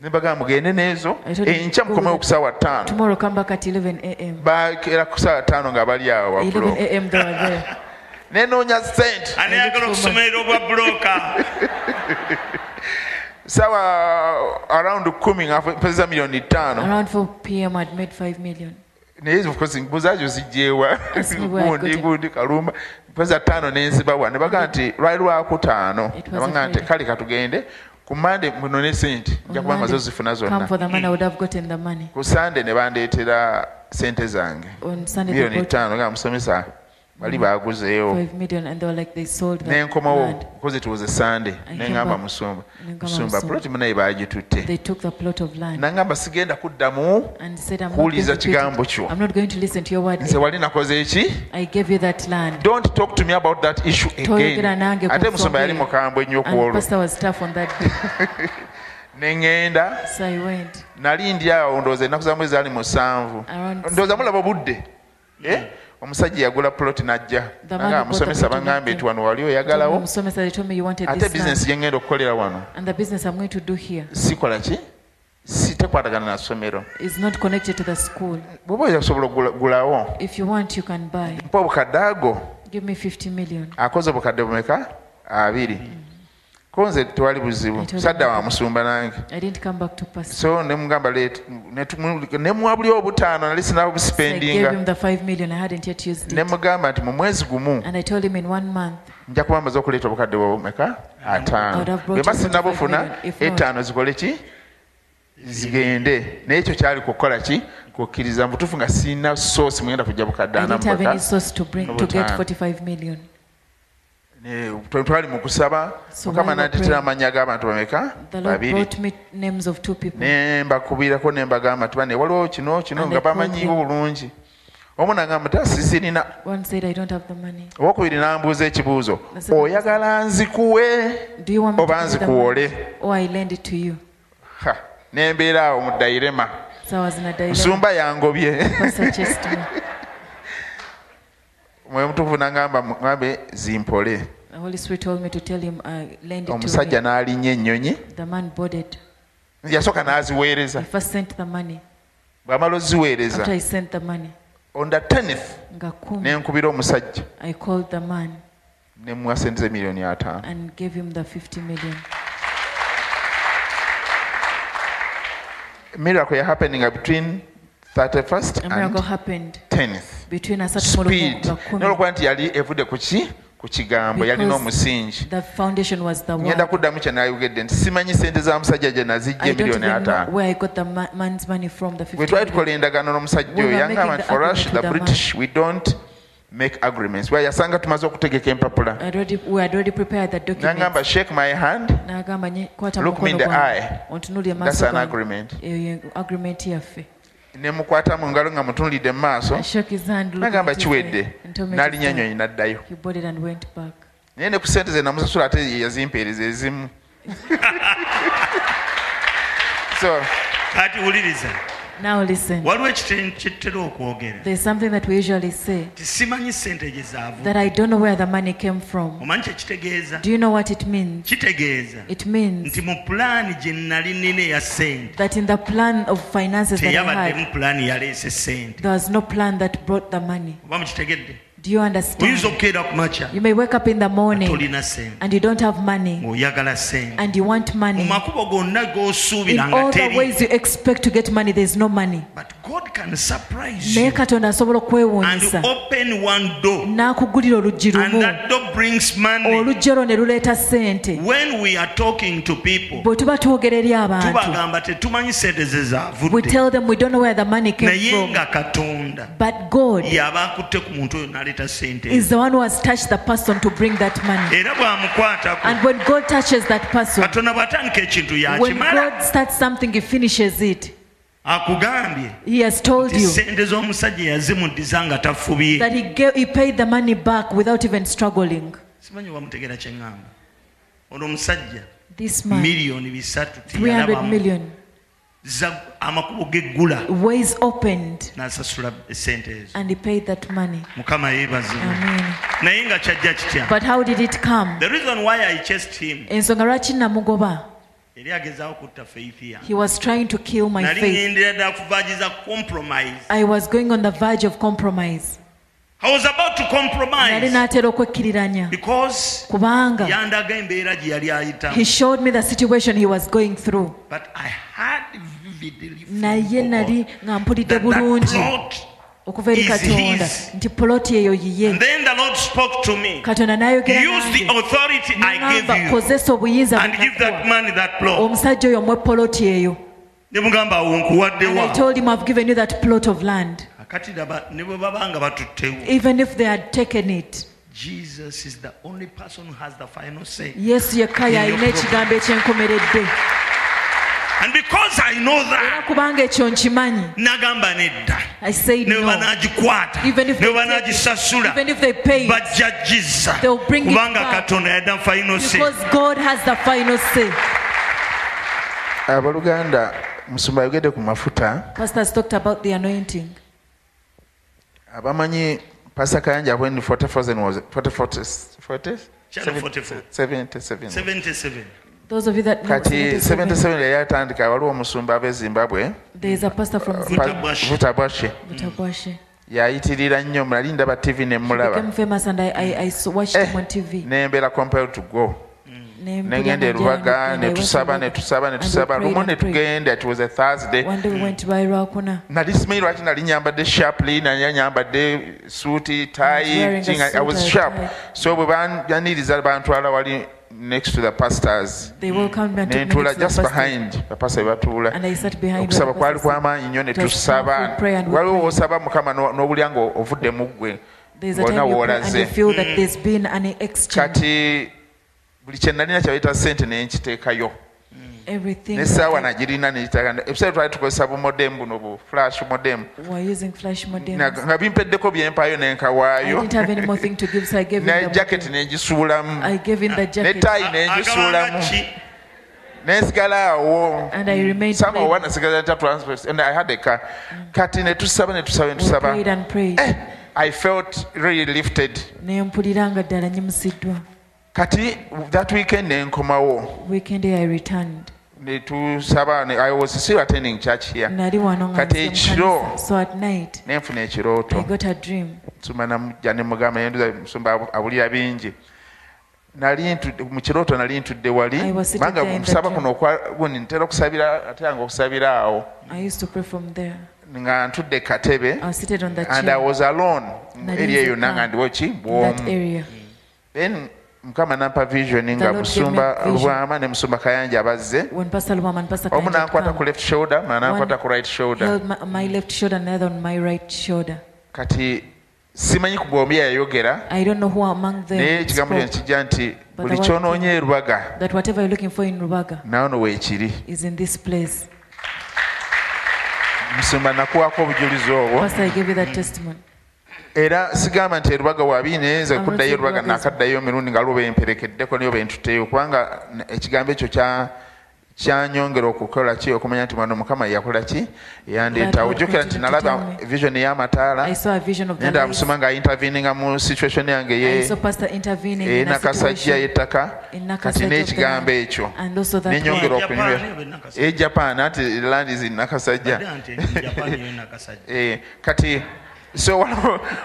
Ne bagamba mugende n'ezo. Enkya mukomewo ku saawa ttaano. Tomorrow come back at 11 a.m. bakeera ku saawa ttaano nga bali awo 11 nenoonya sente anayagala okusomerera obwa buloka saawa around kumi nga mpeza miliyoni ttaano around 4 p.m. I'd made 5 million. Naye of course mbuzajo zijjeewa gundi gundi kalumba. Mpeza ttaano nenzibawa ne baga nti lwali lwakutaano It was nabaga a nti kale katugende ku mande munone sente. Nja kuba Monday, mazo zifuna come zonna for the money I would have gotten the money. Ku sande ne bandeetera sente zange. On Sunday they miliyoni ttaano nga musomesa bali baguzeewo. 5 million and they were like they sold the nenkomawo land. because it was a sunday I neŋŋamba came back. musumba. Musumba puloti munaye bagitutte. Naŋŋamba sigenda kuddamu kuwuliriza kigambo kyo. Nze wali nakoze eki? Don't talk to me about that issue again. Ate musumba yali mukambwe ennyo ku and olwo. Pastor was tough on that day. Neŋŋenda nali ndi awo ndowooza ennaku zamu ezaali musanvu. Ndowooza mulaba budde Eh? Omusajja yagula puloti n'ajja. Nga bought musomesa and nti wano wali oyagalawo ate bizinesi land gye ŋŋenda okukolera wano. Sikola ki? Si tekwatagana na ssomero. bw'oba oyasobola buy. Mpa obukadde ago. Give me 50 million. Akoze obukadde bumeka? Abiri ko nze tewali buzibu sadda wamusumba nange. So nemugamba nemuwa buli obutaano nali sinaabo busipendinga nti mu mwezi gumu nja kuba maze okuleeta obukadde bwomeka ataano. Bweba sinabufuna etaano zikole ki? Zigende. Naye ekyo kyali kukola ki? Kukkiriza mubutuufu nga sirina soosi mugenda kujja bukadde anamubaka twali mu kusaba. Mukama praying, amannya g'abantu bameka? babiri. ne mbakubirako ne mbagamba ti bane waliwo kino kino nga them. bulungi. Omu nagamba tasi sirina one said I don't have the money. Owokubiri nambuuza ekibuuzo oyagala nzikuwe Oba nzikuwole. Ha, nembeera awo mu dairema nsumba yangobye. Mwe mutuufu nagamba ngambe zimpole omusajja n'alinnya ennyonyi. Yasooka n'aziweereza. Bw'amala oziweereza on the tenth omusajja. Ne sente ze miliyoni ataano. miracle happening between 31st and 10th speed. n'olwokuba nti yali evudde ku ki? ku kigambo yalina omusingi ngenda kuddamu kye nayogedde nti simanyi sente za musajja gye nazijja emiliyoni ataano. bwe twali tukola endagaano n'omusajja oyo yangamba nti for us the british we don't make agreements. Bwe yasanga tumaze okutegeka empapula. Nagamba shake my hand. Look me in the eye. That's an agreement. Nemukwata mu ngalo nga mutunulidde mu maaso nagamba kiwedde stop. nyonyi n'addayo. Naye ne ku sente ze namusasula ate yazimpeereza ezimu. So kati wuliriza Now listen. waliwo ekite- okwogera There's something that we usually say ti sente gye zaavu that I don't know where the money came from. omanyi Do you know what it means? kitegeeza It means nti mu pulaani gye nali nina eya sente that in the plan of finances that I teyabaddemu had, yaleese sente there was no plan that brought the money. oba mukitegedde Do you understand? okukeera ku makya You may wake up in the morning tolina sente and you don't have money ng'oyagala sente and you want mu money. makubo gonna In g'osuubira nga all the teri ways you expect to get money, there's no money. but god can surprise naye you katonda asobola and okwewuunyisa open one door. N'akugulira oluggi and lumu that door brings money. Oluggi olwo ne luleeta ssente. When we are talking to people bwe tuba twogera eri abantu tubagamba tetumanyi sente ze we zaavudde tell them we don't know where the money came naye from. nga katonda but god yaba akutte ku muntu oyo n'aleeta sente. Is the one who has touched the person to bring that money. Era bw'amukwatako and when god touches that person katonda bw'atandika ekintu when yakimala god starts something he finishes it. Akugambye he has told nti you sente z'omusajja yazimuddiza nga tafubye that he, gave, he paid the money back without even struggling. Simanyi bamutegeera kyeŋŋamba ono omusajja this man miliyoni bisatu 300 teyalabamu million amakubo geggula ways opened n'asasula sente ezo. and he paid that money. Mukama yeebazibwe amen. Naye nga kyajja kitya? But how did it come? The reason why i chased him ensonga lwaki namugoba yali agezaawo kutta faith yange he was trying to kill my faith. ŋŋendera ddala kuvaagiza compromise. I was going on the verge of compromise. I was about to nali compromise okwekkiriranya because kubanga yandaga embeera gye yali he showed me the situation he was going through. But i had naye nali nga mpulidde bulungi. okuva eri katonda. nti poloti eyo yiye katonda n'ayogera nange. kozesa obuyinza omusajja oyo omwe poloti eyo. Ne mugamba awo nkuwadde and i wa? told him i've given you that plot of land. Akati laba ne bwe baba nga batuttewo yesu yekka y'alina ekigambo ekyenkomeredde and because i know that kubanga ekyo nkimanyi. nagamba nedda. I said ne bwe no. banaagikwata Even if ne bwe they take it, banaagisasula even if they pay it, bajjagizza They'll bring it kubanga back. katonda yadda final say. Because god has the final say. Abaluganda musumba ayogedde ku mafuta. Pastor has talked about the anointing. Abamanyi pasa kayanja when 40,000 was 40, 40, 40? Channel 44. 77 77 those of you that know kati 77, 77 yali atandika waliwo omusumba ab'e zimbabwe there is a pastor from Pa- zimbabwe. Butabwashe. yayitirira nnyo nali ndaba tv ne became mulaba. famous and I, I, I saw- watched him on TV. nembeera compelled to go. Ne negenda erubaga netusaba netusaba netusaba lumu netugenda it was a thursday. Nali simanyi lwaki nali nyambadde sharply nali nyambadde suuti tayi I- was sharp. so bwe banjaniriza bantwala wali next to the pastors. They welcomed me and to the just behind bapasa bebatuula where okusaba kwali kwamaanyi nnyo netusaba waliwo wosaba mukama no- n'obulya nga ovudde mu ggwe. There's a wonna time you pray and woolaze kati buli kye nalina kyabayita sente nenkiteekayo Everything. nesaawa that nagirina neyitaka ebiseera twali tukozesa bumodemu buno bu flash modem we were using flash modem. Na- nga bimpeddeko byempayo I nenkawaayo didn't have any more thing to give, so I gave him ne the jacket modem. nengisuulamu I gave him the ne jacket. taayi ki nensigala awo And I remained somehow playing. one nsigala nta transport and I had a car kati netusaba netusaba We prayed netusaba and prayed. eh, I felt really lifted Ne mpulira nga ddala nyimusiddwa. kati that weekend nenkomawo Weekend I returned. Netusaba ne- I was still attending church here. Kati mu ekiro- nenfuna ekirooto got a dream. nsuma namujja nemugamba yenduza musumba abu- abulira bingi. Mu kirooto nali ntudde wali. Kubanga dream. kuno gundi ntera okusabira ate nga okusabira awo. Nga ntudde katebe. And I was alone Nali eri eyo nanga ndiwo ki? bwomu then mukama nampa visioni nga musumba lubwama ne musumba kayanja abazze omu nankwata ku left shoulder mala nankwata ku right shoulder. kati simanyi ku bombi yayogera naye ekigambo kyono kijja nti buli kyonoonye erubaga nawe no musumba nakuwako obujulizi obwo. Era sigamba nti erubaga I'm not kuddayo erubaga nakaddayo emirundi nga luba emperekeddeko niyo bentuteyo kubanga ekigambo ekyo kya kyanyongera okukola ki? Okumanya nti mwano mukama yakola ki? Yandeetawo ojjukira nti nalaba vision ey'amataala. Nenda musoma nga interveninga mu situation yange enakasajja y'ettaka kati n'ekigambo ekyo. Nenyongera word. okunywera Japan, oba Nakasajja? e japan anti land is in nakasajja Badde nti Japan yo nakasajja Eh, kati so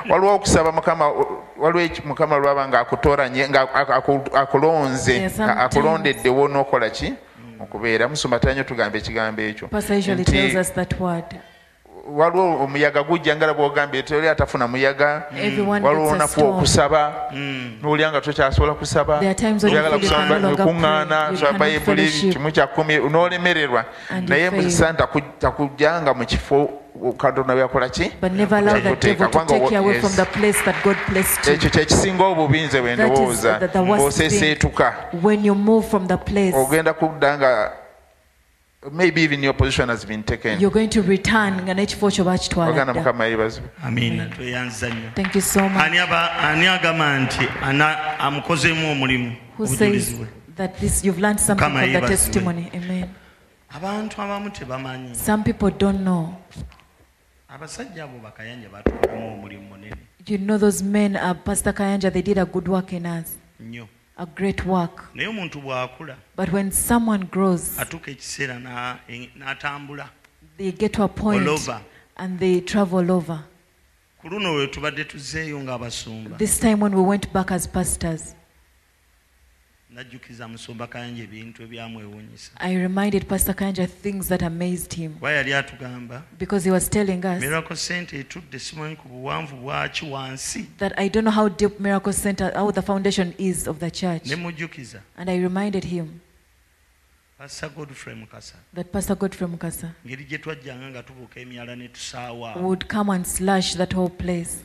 waliwo- okusaba mukama waliwo mukama lwaba nga akutoranye nga aku- aku- akulonze akulondeddewo n'okola ki? Okubeera. Musumba tanyo tugamba ekigambo ekyo. Pastor usually Nti tells us that word. waliwo omuyaga gujja nga bwogambye toli atafuna muyaga waliwo olunaku okusaba n'olya nga tokyasobola kusaba There are times when you oyagala feel you can no longer kuŋŋaana pray, you soma cannot bayibuli kimu kyakumi n'olemererwa. Naye musa takujjanga mu kifo katonda byakola ki But never allow the Yakuteeka. devil to Kubanga take wo- you away yes. from the place that God blessed you. ekyo kyekisinga obubi nze bwe That is ndowooza place, ogenda kudda nga maybe even your position has been taken you're going to return nga n'ekifo kyo oganda bakitwala dda. mukama yeebazibwe amiina tweyanza nnyo Thank you so much. ani aba- ani agamba nti ana- amukozeemu omulimu Who says that this you've learned something from the testimony? Amen. abantu abamu tebamanyi Some people don't know. Abasajja abo bakayanja batukolamu omulimu munene. You know those men, uh, Pastor Kayanja, they did a good work in us, nnyo. A great work. naye omuntu bw'akula But when someone grows, atuuka ekiseera n'atambula. they get to a point and they travel over. ku luno lwe tubadde tuzzeeyo ng'abasumba. This time when we went back as pastors, najjukiza musumba kayanja ebintu ebyamwewuunyisa. I reminded Pastor Kayanja things that amazed him. Kuba yali atugamba? Because he was telling us miracle center etudde simanyi ku buwanvu bwaki wansi. that I don't know how deep Miracle Center, how the foundation is of the church. ne mujjukiza And I reminded him pasa godfrey mukasa. that Pastor Godfrey Mukasa ngeri gye twajjanga nga tubuuka emyala ne tusaawa. would come and slash that whole place.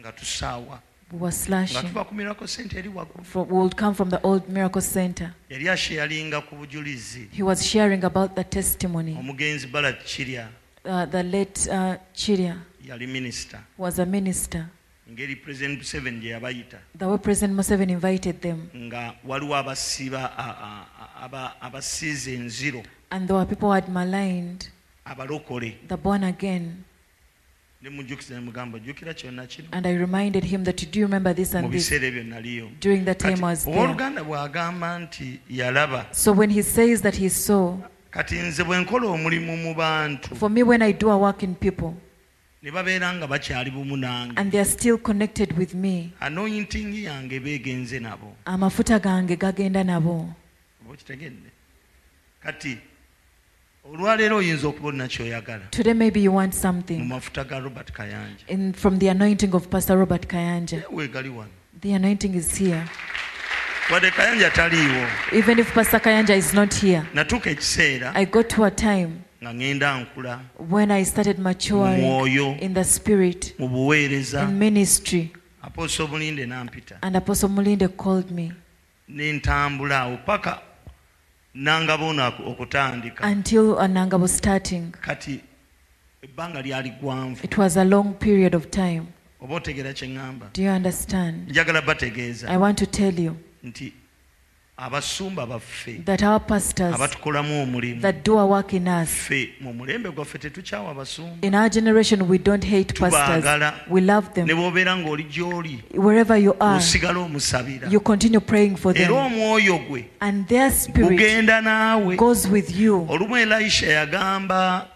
nga tusaawa We were nga tuva ku miracle center eri waggulu. From, would come from the old Miracle Center. yali asheyalinga ku bujulizi. He was sharing about the testimony. omugenzi balat kirya Uh, the late uh, Chiria yali minisita was a minister. ngeri president Museveni gye yabayita. The way President Museveni invited them, nga waliwo abasiba abasiiza enziro. And there were people who had maligned abalokole. the born again. And I reminded him that, you do you remember this and this? biseera ebyo naliyo During the time I was there. owooluganda bw'agamba nti yalaba So when he says that he saw, kati nze bwe nkola omulimu mu bantu for me, when I do a work in people ne babeera nga bakyali bumu nange and they are still connected with me, anointing yange beegenze nabo amafuta gange gagenda nabo. kati olwaleero oyinza okubona kyoyagala Today, maybe you want mu mafuta ga robert kayanja. In, from the anointing of Pastor Robert Kayanja. weegali wano. The anointing is here. wadde kayanja taliiwo. Even if Pastor Kayanja is not here, natuuka ekiseera I got to a time nga ŋŋenda nkula when I started maturing Mwoyo. in the spirit, mu buweereza. in ministry, apooso bulinde nampita. And Apostle Mulinde called me. Ne ntambula awo paka nangaboona okutandika until Ananga was starting. kati ebbanga lyali ggwanvu It was a long period of time. oba otegera kye ŋŋamba Do you understand? njagala bategeeza I want to tell you nti abasumba baffe abatukolamu omulimu hate mu mulembe gwaffe tetukyawa Wherever you are, gy'oli osigala omusabira. era omwoyo gwe gugenda naawe. olumu elisha yagamba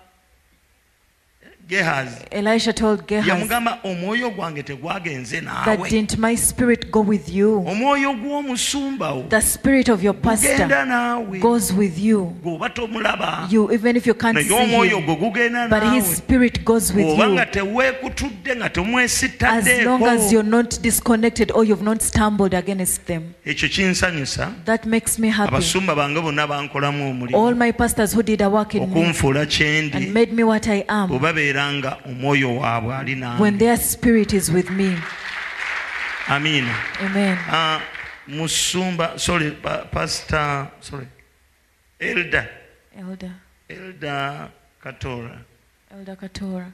gehazi Elisha told Gehazi, yamugamba omwoyo gwange tegwagenze that didn't my spirit go with you? omwoyo gw'omusumba wo The spirit of your pastor goes with you. You, even if you can't see him, but his spirit goes with you. nga teweekutudde nga As long as you're not disconnected or you've not stumbled against them. That makes me happy. abasumba bange bonna bankolamu All my pastors who did a work in me and made me what I am babeera nga omwoyo waabwe ali when nange their spirit is with me. amiina Ah, musumba sorry pastor sorry elda Elder, elda katora. Elder Katora,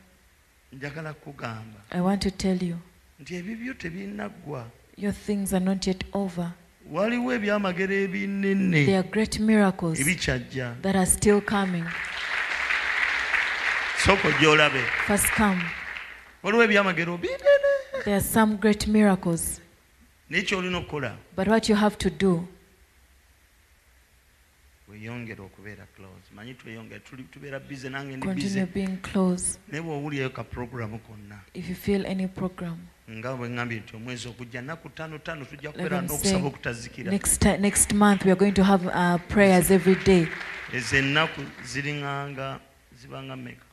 njagala kugamba. I want to tell you, nti ebibyo tebinaggwa your things are not yet over. waliwo ebyamagero There ebinene are great miracles ebikyajja. that are still coming sooka ojja waliwo ebyamagero binene. There are okukola weyongere okubeera manyi tweyongere tubeera busy nange naye bweowulirayo ka programu konna. Nga bwe ŋambye nti omwezi ogujja naku ttaano ttaano tujja kubeera n'okusaba okutazikira. Ezo ennaku zibanga meka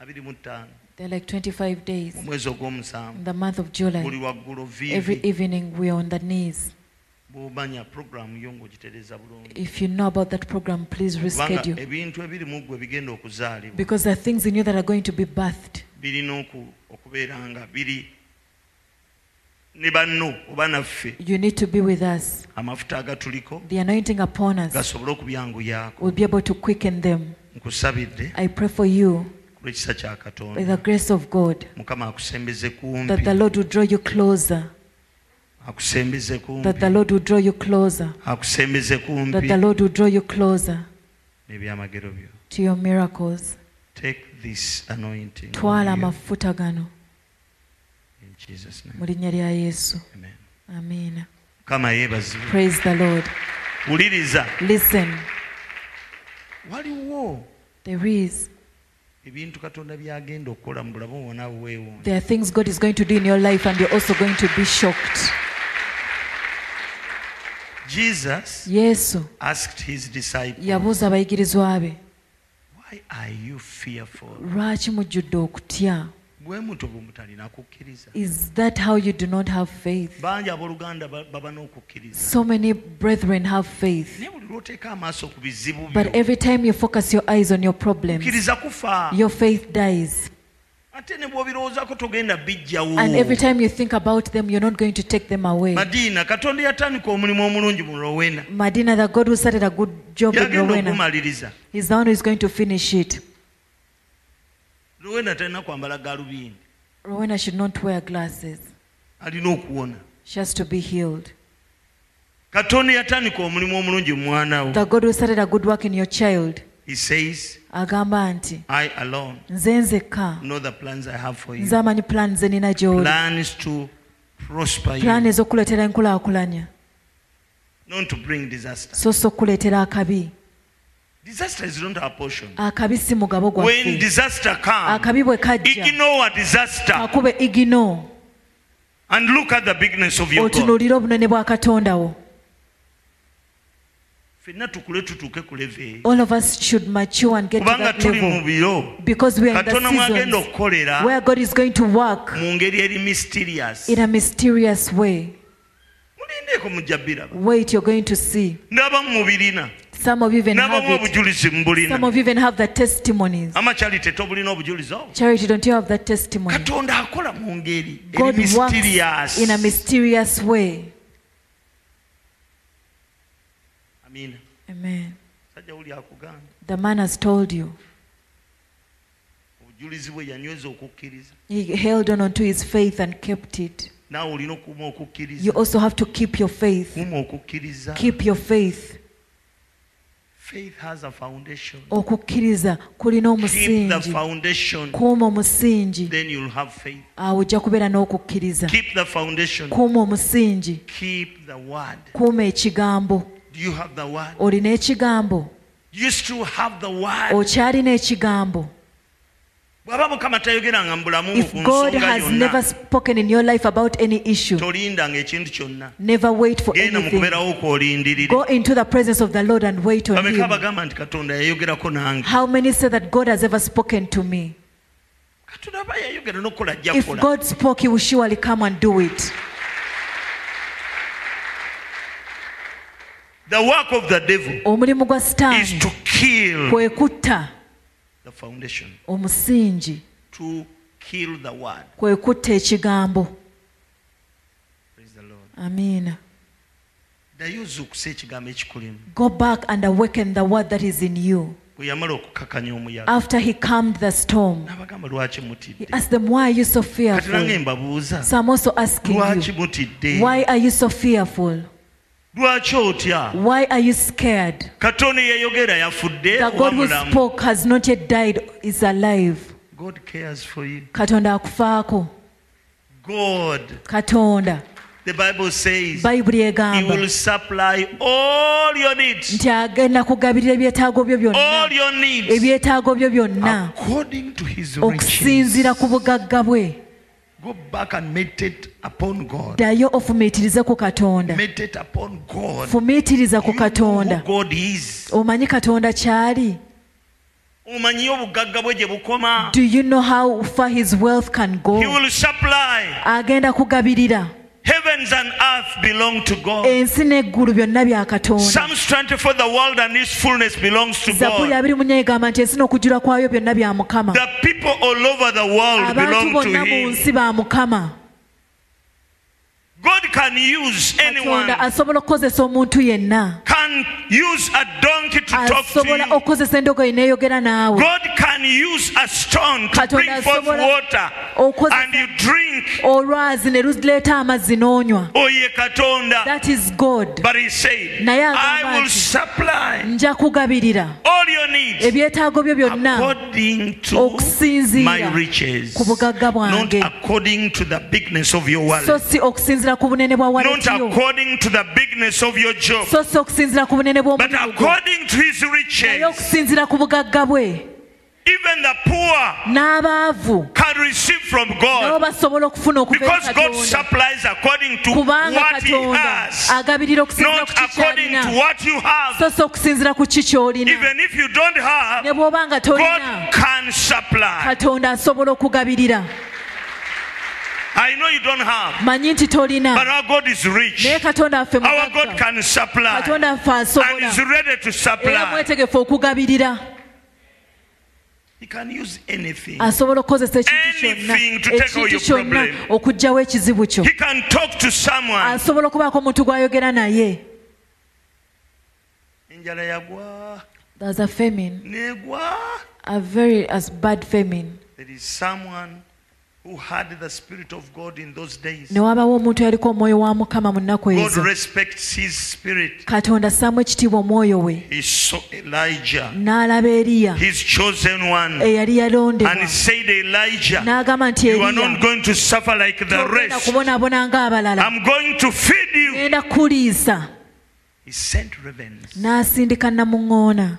abiri mu ttaano They're like 25 days. mu mwezi In ogw'omusanvu the month of buli July, waggulu every viivi evening we are on the knees. bw'omanya puroguramu yo ng'ogitereeza bulungi If you know about that program, please kubanga reschedule. ebintu ebiri mu ggwe bigenda okuzaalibwa Because there are things in you that are going to be birthed. birina oku- okubeera nga biri ne banno oba naffe You need to be with us. amafuta agatuliko The anointing upon us gasobole okubyanguyaako will be able to quicken them. nkusabidde I pray for you, olwekisa kya katonda mukama akusembeze kumpi akusembeze kumpiakusembeze kumpi n'ebyamagero byo to your miracles. Take this anointing. Twala amafuta gano. In Jesus name. Mulinya lya Yesu. Amen. Amen. Kama. Praise the Lord. Uliriza. Listen. want There is. Ebintu katonda byagenda okukola mu bulamu bwo weewuunya there are things God is going to do in your life, and you're also going to be shocked. jesus Yesu asked his disciples yabuuza abayigirizwa be, why are you fearful lwaki mujjudde okutya? Bwe muto bwe mutalina kukkiriza Is that how you do not have faith? bangi abooluganda baba n'okukkiriza So many brethren have faith, naye buli lwoteeka amaaso ku bizibu but every time you focus your eyes on your problems, kkiriza kufa your faith dies. ate ne bw'obirowoozaako togenda bijjawo And every time you think about them, you're not going to take them away. madiina katonda yatandika omulimu omulungi mu rowena Madina, the God who started a good job in yagenda Rowena, okumaliriza He's the one who is going to finish it. Rowena talina kwambala galubindi. Rowena should not wear glasses. alina okuwona. She has to be healed. katonda yatandika omulimu omulungi mu mwana The God who started a good work in your child, he says agamba nti i alone nze nzekka know the plans i have for you. Nze amanyi plan ze nina gy'oli. Plans to prosper plan ez'okuleetera enkulaakulanya. Not to bring disaster. So si okuleetera akabi disaster is not our portion akabi si mugabo when disaster comes akabi bwe kajja ignore disaster. Akube igino and look at the bigness of your God. otunuulire obunene bwa katonda wo. Fenna tukule tutuuke ku leve all of us should mature and get to kubanga tuli mu biro because we are in katonda mwagenda okukolera where God is going to work mu ngeri eri mysterious. in a mysterious way. Mulindeeko mujja biraba wait you're going to see. N'abamu mubirina some of you even have it. obujulizi mubulina some of you even have the testimonies. Amakyalite tobulina obujulizi obwo. Charity don't you have that testimony? Katonda akola mu ngeri God works in a mysterious way. Amiina amen. Sajja wuli akugamba the man has told you. Obujulizi bwe yanyweza okukkiriza. He held on onto his faith and kept it. Naawe olina okuuma you also have to keep your faith. Kuuma okukkiriza. Keep your faith okukkiriza kulina omusingi kuuma omusingi awo ojja kubeera n'okukkiriza. Kuuma omusingi. Kuuma ekigambo. Olina ekigambo okyalina ekigambo if god has never spoken in your life about any issue tolindanga ekintu kyonna. never wait for anything. go into the presence of the lord and wait on him. abagamba nti katonda yayogerako nange. How many say that god has ever spoken to me? Katonda aba yayogera n'okukola ajja if god spoke he will surely come and do it. The work of the devil is to kill the foundation omusingi. to kill the word. Kwe kutta ekigambo. Amiina ekigambo ekikulimu. Go back and awaken the word that is in you. Yamala okukakanya omuyaga. After he calmed the storm. N'abagamba lwaki he asked them why are you so kati nange fearful mbabuuza so i'm also asking lwaki mutidde? Why are you so fearful lwaki otya? Why are you scared? Katonda eyayogera yafudde god who spoke has not yet died is alive. God cares for you. Katonda akufaako. God. Katonda. The Bible says bayibuli egamba will supply all your needs, nti agenda kugabirira ebyetaago byo byonna. All your needs, ebyetaago byo byonna. According to His okusinziira riches. ku bugagga bwe Go back and meditate upon God. ddayo ofumiitirize ku katonda. Meditate upon God. fumiitiriza ku You know who katonda God is. omanyi katonda kyali? Omanyi obugagga bwe gye bukoma. Do you know how far his wealth can he will supply. Agenda kugabirira Heavens and earth belong to God. ensi n'eggulu byonna bya katondazabbuli abiri munya egamba nti ensi n'okujjula kwayo byonna bya mukama. Abantu bonna mu nsi ba mukama. God can use anyone. Asobola okukozesa omuntu yenna. Can use a donkey to talk to asobola you. okukozesa endogoyi n'eyogera naawe. God can use a stone to bring forth asobola water and you drink. olwazi ne luleeta amazzi n'onywa. Oye katonda. That is god. But he said Naye i agamba will nti, supply nja kugabirira all your needs ebyetaago byo byonna according to okusinziira my riches, ku bugagga not bwange according to the bigness of your so wallet, si okusinziira ku bunene bwa waletiyo so si okusinziira ku bunene but bw'omulimu gwo according to his naye riches. okusinziira ku bugagga bwe. Even the poor n'abaavu. can receive from God basobola okufuna because God katonda. supplies according to what He has, agabirira okusinziira not according to what you have. so si okusinziira ku ki ky'olina Even if you don't ne have, bw'oba nga tolina God can supply. katonda asobola okugabirira I know you don't have, manyi nti tolina. but our God is rich. naye katonda affe Our God mugagga can supply. katonda affe and asobola is ready to era supply. mwetegefu okugabirira. Asobola okukozesa ekintu kyonna. Ekintu kyonna okuggyawo ekizibu kyo. Asobola okubaako omuntu gw'ayogera naye. Enjala yagwa, there's a famine. Negwa. a very as bad famine. There is someone who had the spirit of God in those days. ne wabawo omuntu eyaliko omwoyo wa mukama mu nnaku ezo. katonda assaamu ekitiibwa omwoyo we. N'alaba eriya. Eyali yalondebwa. Said, Elijah, n'agamba nti you are eriya not going to suffer like the togenda rest. kubonaabona ng'abalala genda kuliisa. N'asindika namuŋŋoona.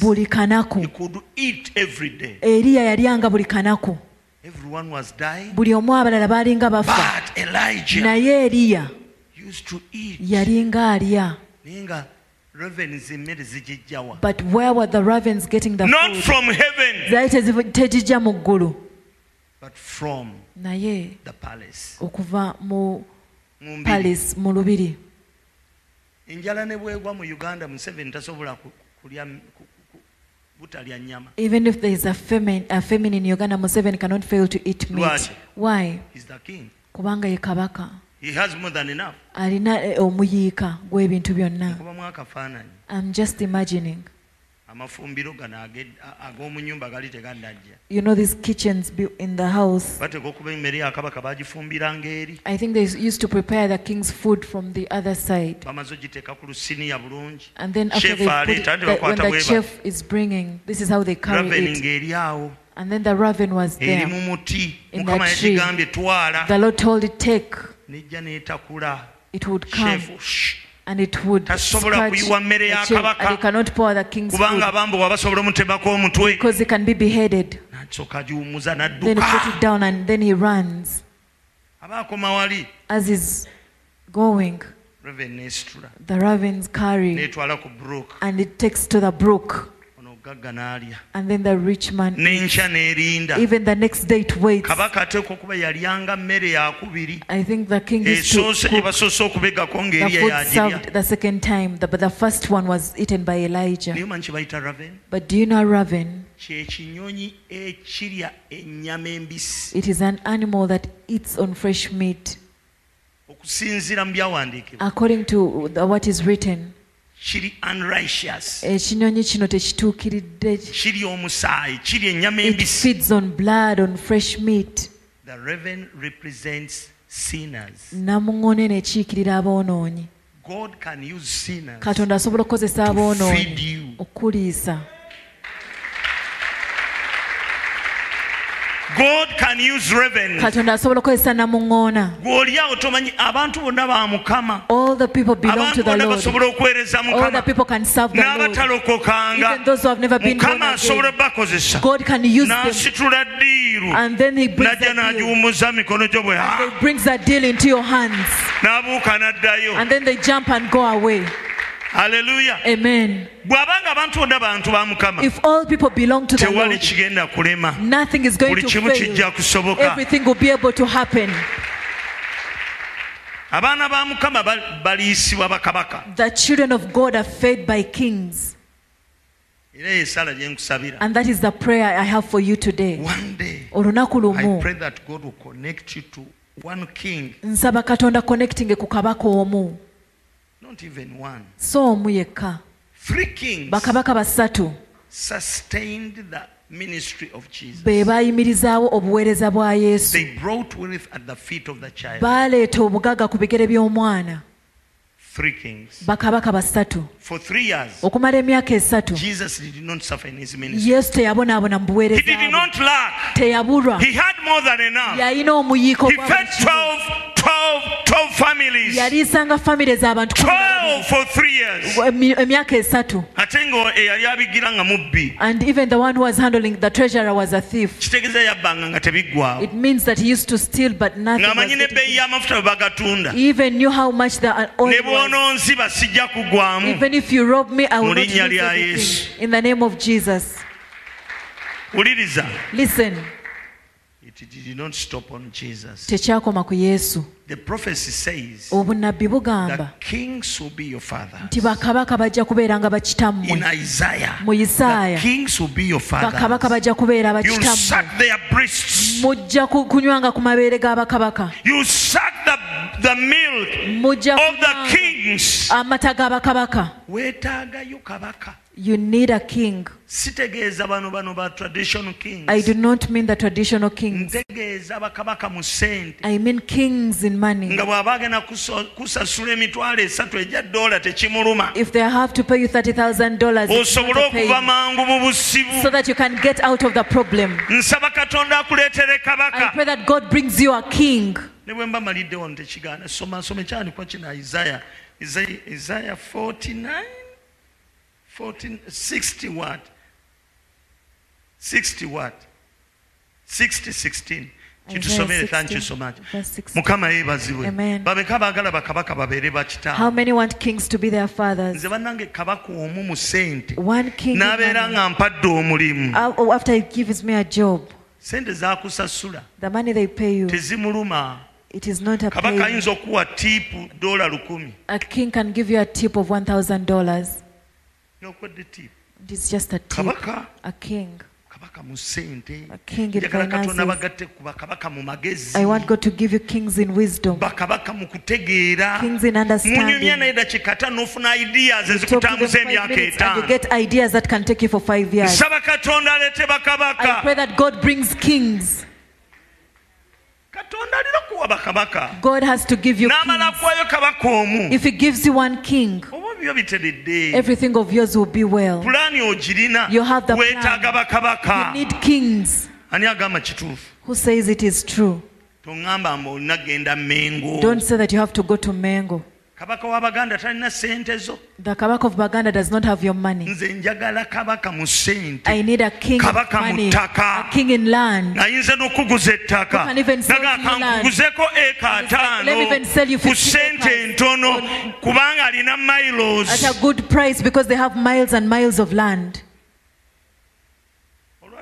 buli kanaku. Eriya yalyanga buli kanaku. Buli omu abalala baalinga bafa. naye eriya alya. Naye nga zigijjawa. but where were the ravens getting the Not food? from heaven, zaali tegijja mu ggulu. naye okuva mu Mu palace mu lubiri. Enjala ne bwegwa mu uganda museveni tasobola ku- kulya even if there is a famine, a famine in uganda museveni cannot fail to eat meat. Why? He's the king. kubanga ye kabaka. He has more than enough. alina eh, omuyiika gw'ebintu byonna. I'm just imagining amafumbiro gano age- ag'omu nyumba gali tegaddajja you know these kitchens built in the house? Bateka okuba emmere ya kabaka bagifumbiranga eri. I think they used to prepare the king's food from the other side. Bamaze ogiteeka ku lusiniya bulungi. And then after they put aleeta, it, nti the, when the chef is bringing this is how they carry it. Ng'eri awo. And then the raven was eri there. Mu muti. In mukama that tree. yakigambye twala. The lord told it take. Nejja n'etakula. It would come. Shh, and it would scratch the and they cannot pour the king's food. because they can be beheaded. then he puts it down and then he runs. As he's going the ravens carry and it takes to the brook. And then the rich man, eats. even the next day, it waits. I think the king is to cook. The food served the second time, but the first one was eaten by Elijah. But do you know a raven? It is an animal that eats on fresh meat. According to what is written. Kiri unrighteous. Ekinyonyi kino tekituukiridde. Kirya omusaayi kirya ennyama embisi. feeds on blood on fresh meat. The raven represents sinners. Namuŋŋone nekiikirira aboonoonyi. God can use sinners katonda asobola okukozesa aboonoonyi okuliisa god can use revenue katonda asobola okukozesa namuŋŋoona gw'oliawo tomanyi abantu bonna ba mukama. All the people belong abantu to the bonna lord. basobola okuweereza all the mukama people can serve the lord. N'abatalokokanga. Even those who have never been born mukama asobola again. bakozesa. God can use them. N'asitula ddiiru. And then he brings n'ajja that deal. n'agiwummuza mikono gyo bwe he brings that deal into your hands. N'abuuka n'addayo. And then they jump and go away haleluya bw'abanga abantu bonna bantu ba mukama. Tewali kigenda kulema. buli kimu kijja kusoboka. Abaana ba mukama baliisibwa bakabaka. Era yesala gyenkusabira and that is the prayer i have for you today. One day olunaku lumu. I pray that god will connect you to one king. Nsaba katonda connecting ku kabaka omu. So omu yekka. Bakabaka basatu. be baayimirizaawo obuweereza bwa yesu. Baaleeta obugaga ku bigere by'omwana bakabaka basatu. Okumala emyaka esatu yesu teyabonaabona mu buweereza teyabulwa yalina omuyiiko he gwa fed buli kimu. 12 12 12 families. Yaliisanga famire z'abantu kumi na 12 for three years. Babiri. Emi- emyaka esatu ate ng'eyali abigira nga mubbi. And even the one who was handling the treasurer was a thief. Kitegeeza yabbanga nga tebiggwawo it means that he used to steal but nothing ng'amanyi n'ebbeeyi y'amafuta bwe bagatunda. Even knew how much the uh, oil ne bw'onoonziba sijja kugwamu. Even if you rob me, I will not lose everything. In the name of Jesus. wuliriza. Listen, tekyakoma ku Yesu. Obunnabbi bugamba nti bakabaka bajja kubeera nga bakitammwe. Mu Isaaya, bakabaka bajja kubeera bakitammwe. Mujja ku- kunywanga ku mabeere g'abakabaka. Mujja amata g'abakabaka. You need a king. Sitegeeza bano bano ba traditional kings I do not mean the traditional kings. ntegeeza bakabaka mu ssente I mean kings in money. nga bw'aba agenda kuso- kusasula emitwalo esatu egya dola tekimuluma If they have to pay you $30,000, it's not osobole okuva mangu mu busibu so that you can get out of the problem. nsaba katonda akuleetere I kabaka pray that God brings you a king. ne bwe mba malidde wano tekigaana soma soma ekyandikwa kino isaya Isaiah- isaya 49 14 60 what 60 what? 60 16 thank you so much. mukama yeebazibwe babeka baagala bakabaka babeere bakitaabwe bannange kabaka omu mu sente. N'abeera nga mpadde omulimu. Sente zakusasula. Tezimuluma. kabaka ayinza okuwa It's dola lukumi. Tip. A kabaka bakabaka mu ssente njagala katonda bagatte ku bakabaka mu magezi. Bakabaka mu kutegeera. Munyumya naye dakika etaano get ideas that can take you for five years. I pray that God brings kings. God has to give you kings. If He gives you one king, everything of yours will be well. You have the plan. You need kings. Who says it is true? Don't say that you have to go to Mengo kabaka talina sente zo The kabaka of Baganda does not have your money. nze njagala kabaka mu ssente I need a king Kabaka mu money, a king in land. ayinza n'okuguza ettaka You can even sell naga land. eka Let me even sell you ataano ku 50 entono kubanga alina milos At a good price because they have miles and miles of land. olwaleero esala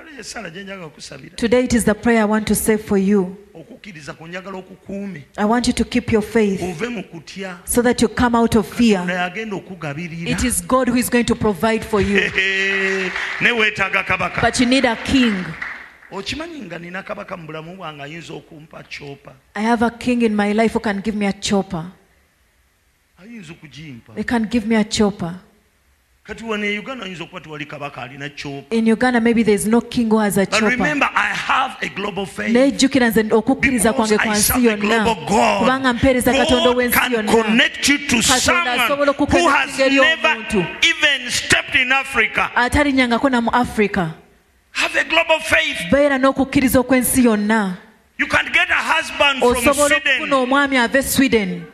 gye njagala okusabira Today it is the prayer I want to say for you. okukkiriza ku njagala okukuume I want you to keep your faith ove mu kutya so that you come out of fear. nga yagenda okugabirira It is God who is going to provide for you. ne weetaaga kabaka But you need a king. okimanyi nga nina kabaka mu bulamu bwange ayinza okumpa copa I have a king in my life who can give me a ayinza okugimpa They can give me a chopper. Kati wano e uganda ayinza okuba tewali kabaka alina a a nejjukira nze okukkiriza kwange I kwansi serve a yonna kubanga mpeereza katonda ow'ensi can yonna connect you to Katonda someone asobola who okuconnectinga has eri never omuntu. even stepped in Africa. atalinyangako na mu a faith. Beera n'okukkiriza okw'ensi yonna. You can get a osobola okufuna omwami ava e sweden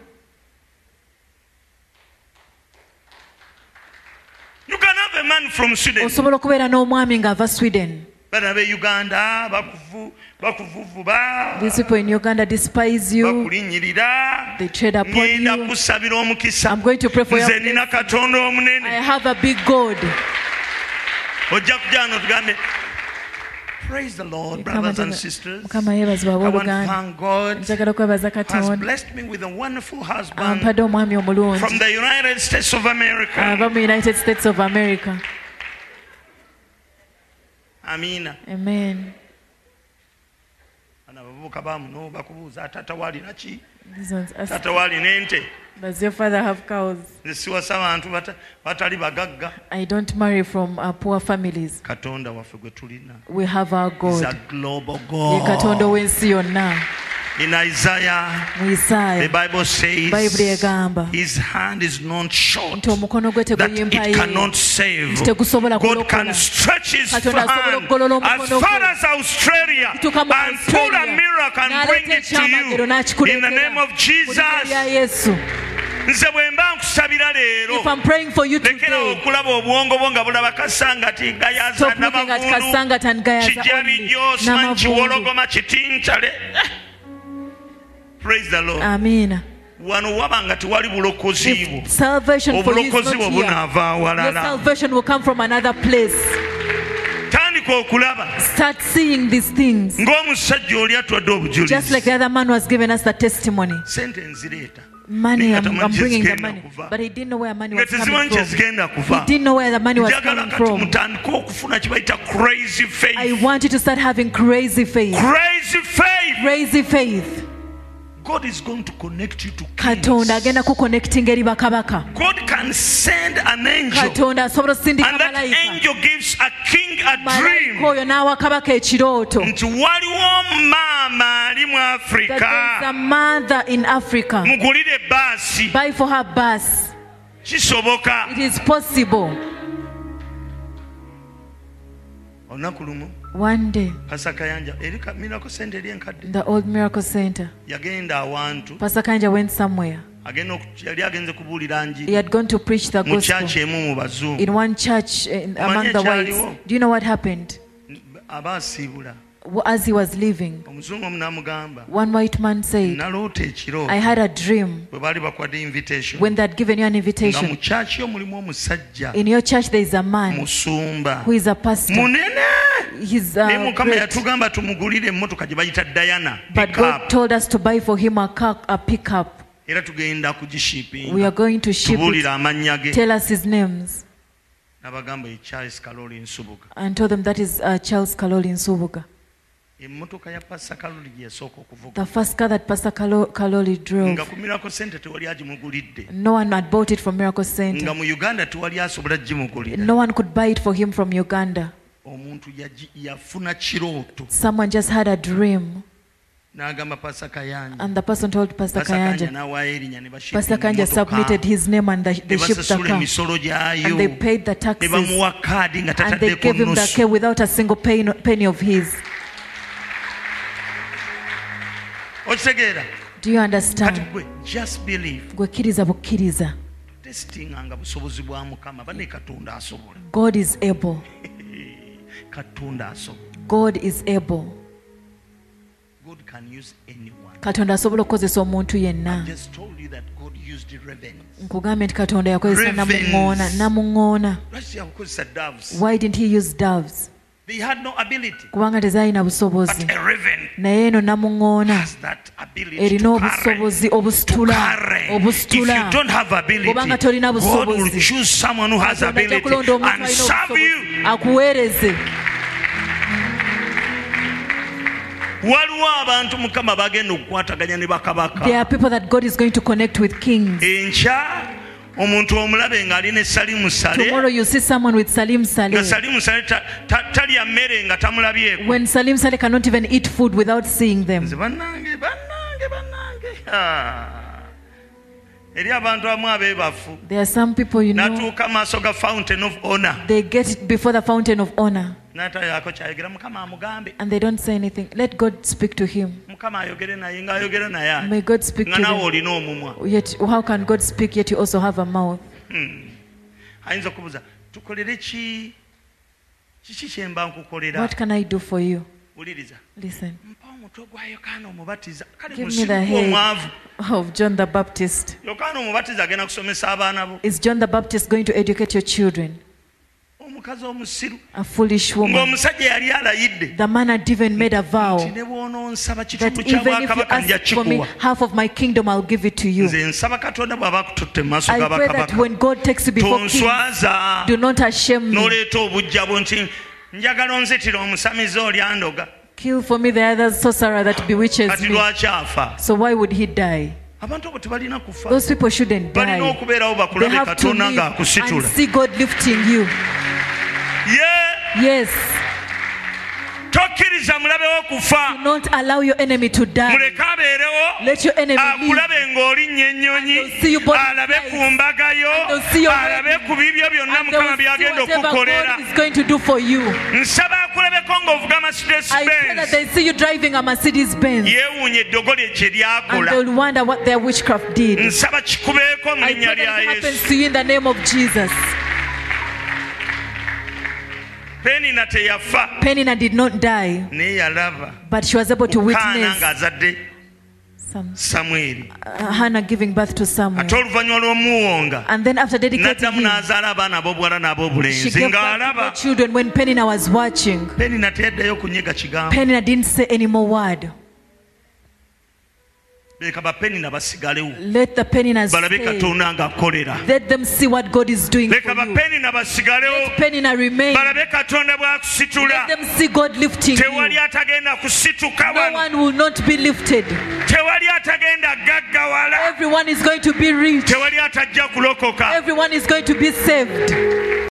you can have a man from sweden. Osobola okubeera n'omwami ng'ava sweden. Bana be uganda bakuvu- bakuvuvuba these people in uganda despise you. Bakulinyirira. They trade upon ngenda you kusabira omukisa. I'm going to pray for nze you nina katonda i omunene have a big god. Ojja kujano tugambe mukama yeebazibwe abooluganda njagala okwebaza katonda ampadde omwami omulungi ava mu united states of america. Amina. Amen. Bano abavubuka bamuno bakubuuza atatawalira ki tatawalina ente does your father have cows? Siwasa bantu batali bagagga. I don't marry from uh, poor families. Katonda waffe gwe tulina. We have our is a god. ye katonda god ow'ensi yonna In Isaiah, Isaiah, the Bible says his hand is not short that it cannot save. God can stretch his hand as far as Australia and pull a miracle and bring it to you. In the name of Jesus. nze bwe mba nkusabira leero lekerawo okulaba bwo nga bulaba kasangati gayaza kiwologoma praise the lord. Amiina wano waba nga tewali bulokozi bwo. obulokozi bwo bunaava awalala salvation will come from another place. Tandika okulaba. Start seeing these things. Ng'omusajja oli atwadde just like the other man was giving us the testimony. Sente nzireeta. Money I'm, I'm bringing the money but he didn't know where money was coming from. he didn't know where the money was coming from. I want you to start having crazy faith. Crazy faith. Crazy faith katonda agenda kuconnecting eri bakabaka. God can send an angel. Katonda asobola osindika and that malayika. angel gives a king a malayika dream oyo n'awa kabaka ekirooto. Nti waliwo maama ali mu afrika mother in africa. Mugulire baasi buy for her bus. Kisoboka. It is possible. Olunaku lumu one day. Pasa kayanja eri kamirako sente eri enkadde? The old miracle center. Yagenda awantu. Pastor went somewhere. Agenda oku- yali agenze kubuulira he had gone to preach the gospel. emu mu bazungu. In one church eh, in, among the whites. Do you know what happened as he was leaving one white man said i had a dream when they had given you an invitation. in your church there is a man who is a pastor. He's uh, mukama yatugamba tumugulire emmotoka gye bayita dayana but god told us to buy for him a car a pickup. Era tugenda we are going to ship it. Amannya ge. Tell us his names. N'abagamba ye charles kaloli nsubuga. And told them that is uh, charles kaloli in subuga emmotoka ya pasa kaloli gye okuvuga. The first car that pastor Kalo, kaloli drove. Nga ku mirako sente tewali agimugulidde. No one had bought it from miracle nga center mu uganda tewali asobola gimugulira. No one could buy it for him from uganda. Omuntu yagi- yafuna kirooto. Someone just had a dream. N'agamba pasa kayanja and the person told pastor pasa kayanja n'awaayo erinnya ne pastor kanja submitted his name and ne they shipped the basasula car emisolo gyayo. And they paid the ne taxes. bamuwa kaadi nga and they tataddeko gave him the nusu care without a single penny, penny of his okitegeera do you kati understand gwe just believe. Gwe kkiriza bukkiriza testinganga busobozi bwa mukama bane katonda asobola god is able. Katonda asobola god is able. God can use anyone. Katonda asobola okukozesa omuntu yenna. Just told you that god used ravens nkugambye nti katonda yakozesa namuŋoona namuŋoona why didn't he use doves kubanga tezaalina busobozi. Naye eno ability erina obusobozi obusitula obusitula Kubanga tolina busobozi. ajja kulonda omuntu alina obusobozi. akuweereze. Waliwo abantu mukama bagenda okukwataganya ne bakabaka. Enkya omuntu omulabe ng'alina esalimu sale. nga salimu sale ta- ta- talya mmere nga tamulabyeko. Bannange bannange bannange. Eri abantu abamu abeebafu. N'atuuka maaso ga fountain of honor. They get before the fountain of honor And they don't say anything. Let God speak to him. May God speak to him. Yet, how can God speak yet you also have a mouth? Hmm. What can I do for you? Listen. Give me the head of John the Baptist. Is John the Baptist going to educate your children? Omukazi omusiru A foolish woman. ng'omusajja yali alayidde The man had even made a vow ne bw'onoonsaba that kitundu kya even if you bwakabaka nja kikuwa half of my kingdom, I'll give it to you. nze nsaba katonda bw'aba akututte mu maaso I ga pray that bakabaka when God takes you before kings, tonswaza do not ashame me. n'oleeta obujjabo nti njagala onzitira omusamizi oli andoga Kill for me the other sorcerer that bewitches me. So why would he die? Abantu abo tebalina kufa Those people shouldn't balina die. okubeerawo They bakulabe katonda ng'akusitula see God lifting you. ye Yes. tokkiriza mulabewo kufa. Your enemy akulabe ng'oli nnyo ennyonyi alabe ku mbagayo alabe ku bibyo byonna mukama byagenda okukolera. nsaba akulabeko ng'ovuga masidesbenz yeewuunya eddogo lye kye lyakola nsaba kikubeeko mu linnya lya yesu penina teyafa Penina did not die, naye yalaba but she was able to witness ng'azadde samweri uh, Hannah giving birth to Samuel. ate oluvannyuma lw'omuwonga. And then after dedicating him, n'azaala abaana ab'obuwala she n'ab'obulenzi gave birth to ng'alaba her children when Penina was watching. penina teyaddayo kunyiga kigambo. Penina didn't say any more word. leka bapenina basigalewo balabe katonda ng'akoleraleka bapenina basigalewo balabe katonda bw'akusitula tewali atagenda kusituka tewali atagenda gaggawala tewali atajja kulokoka.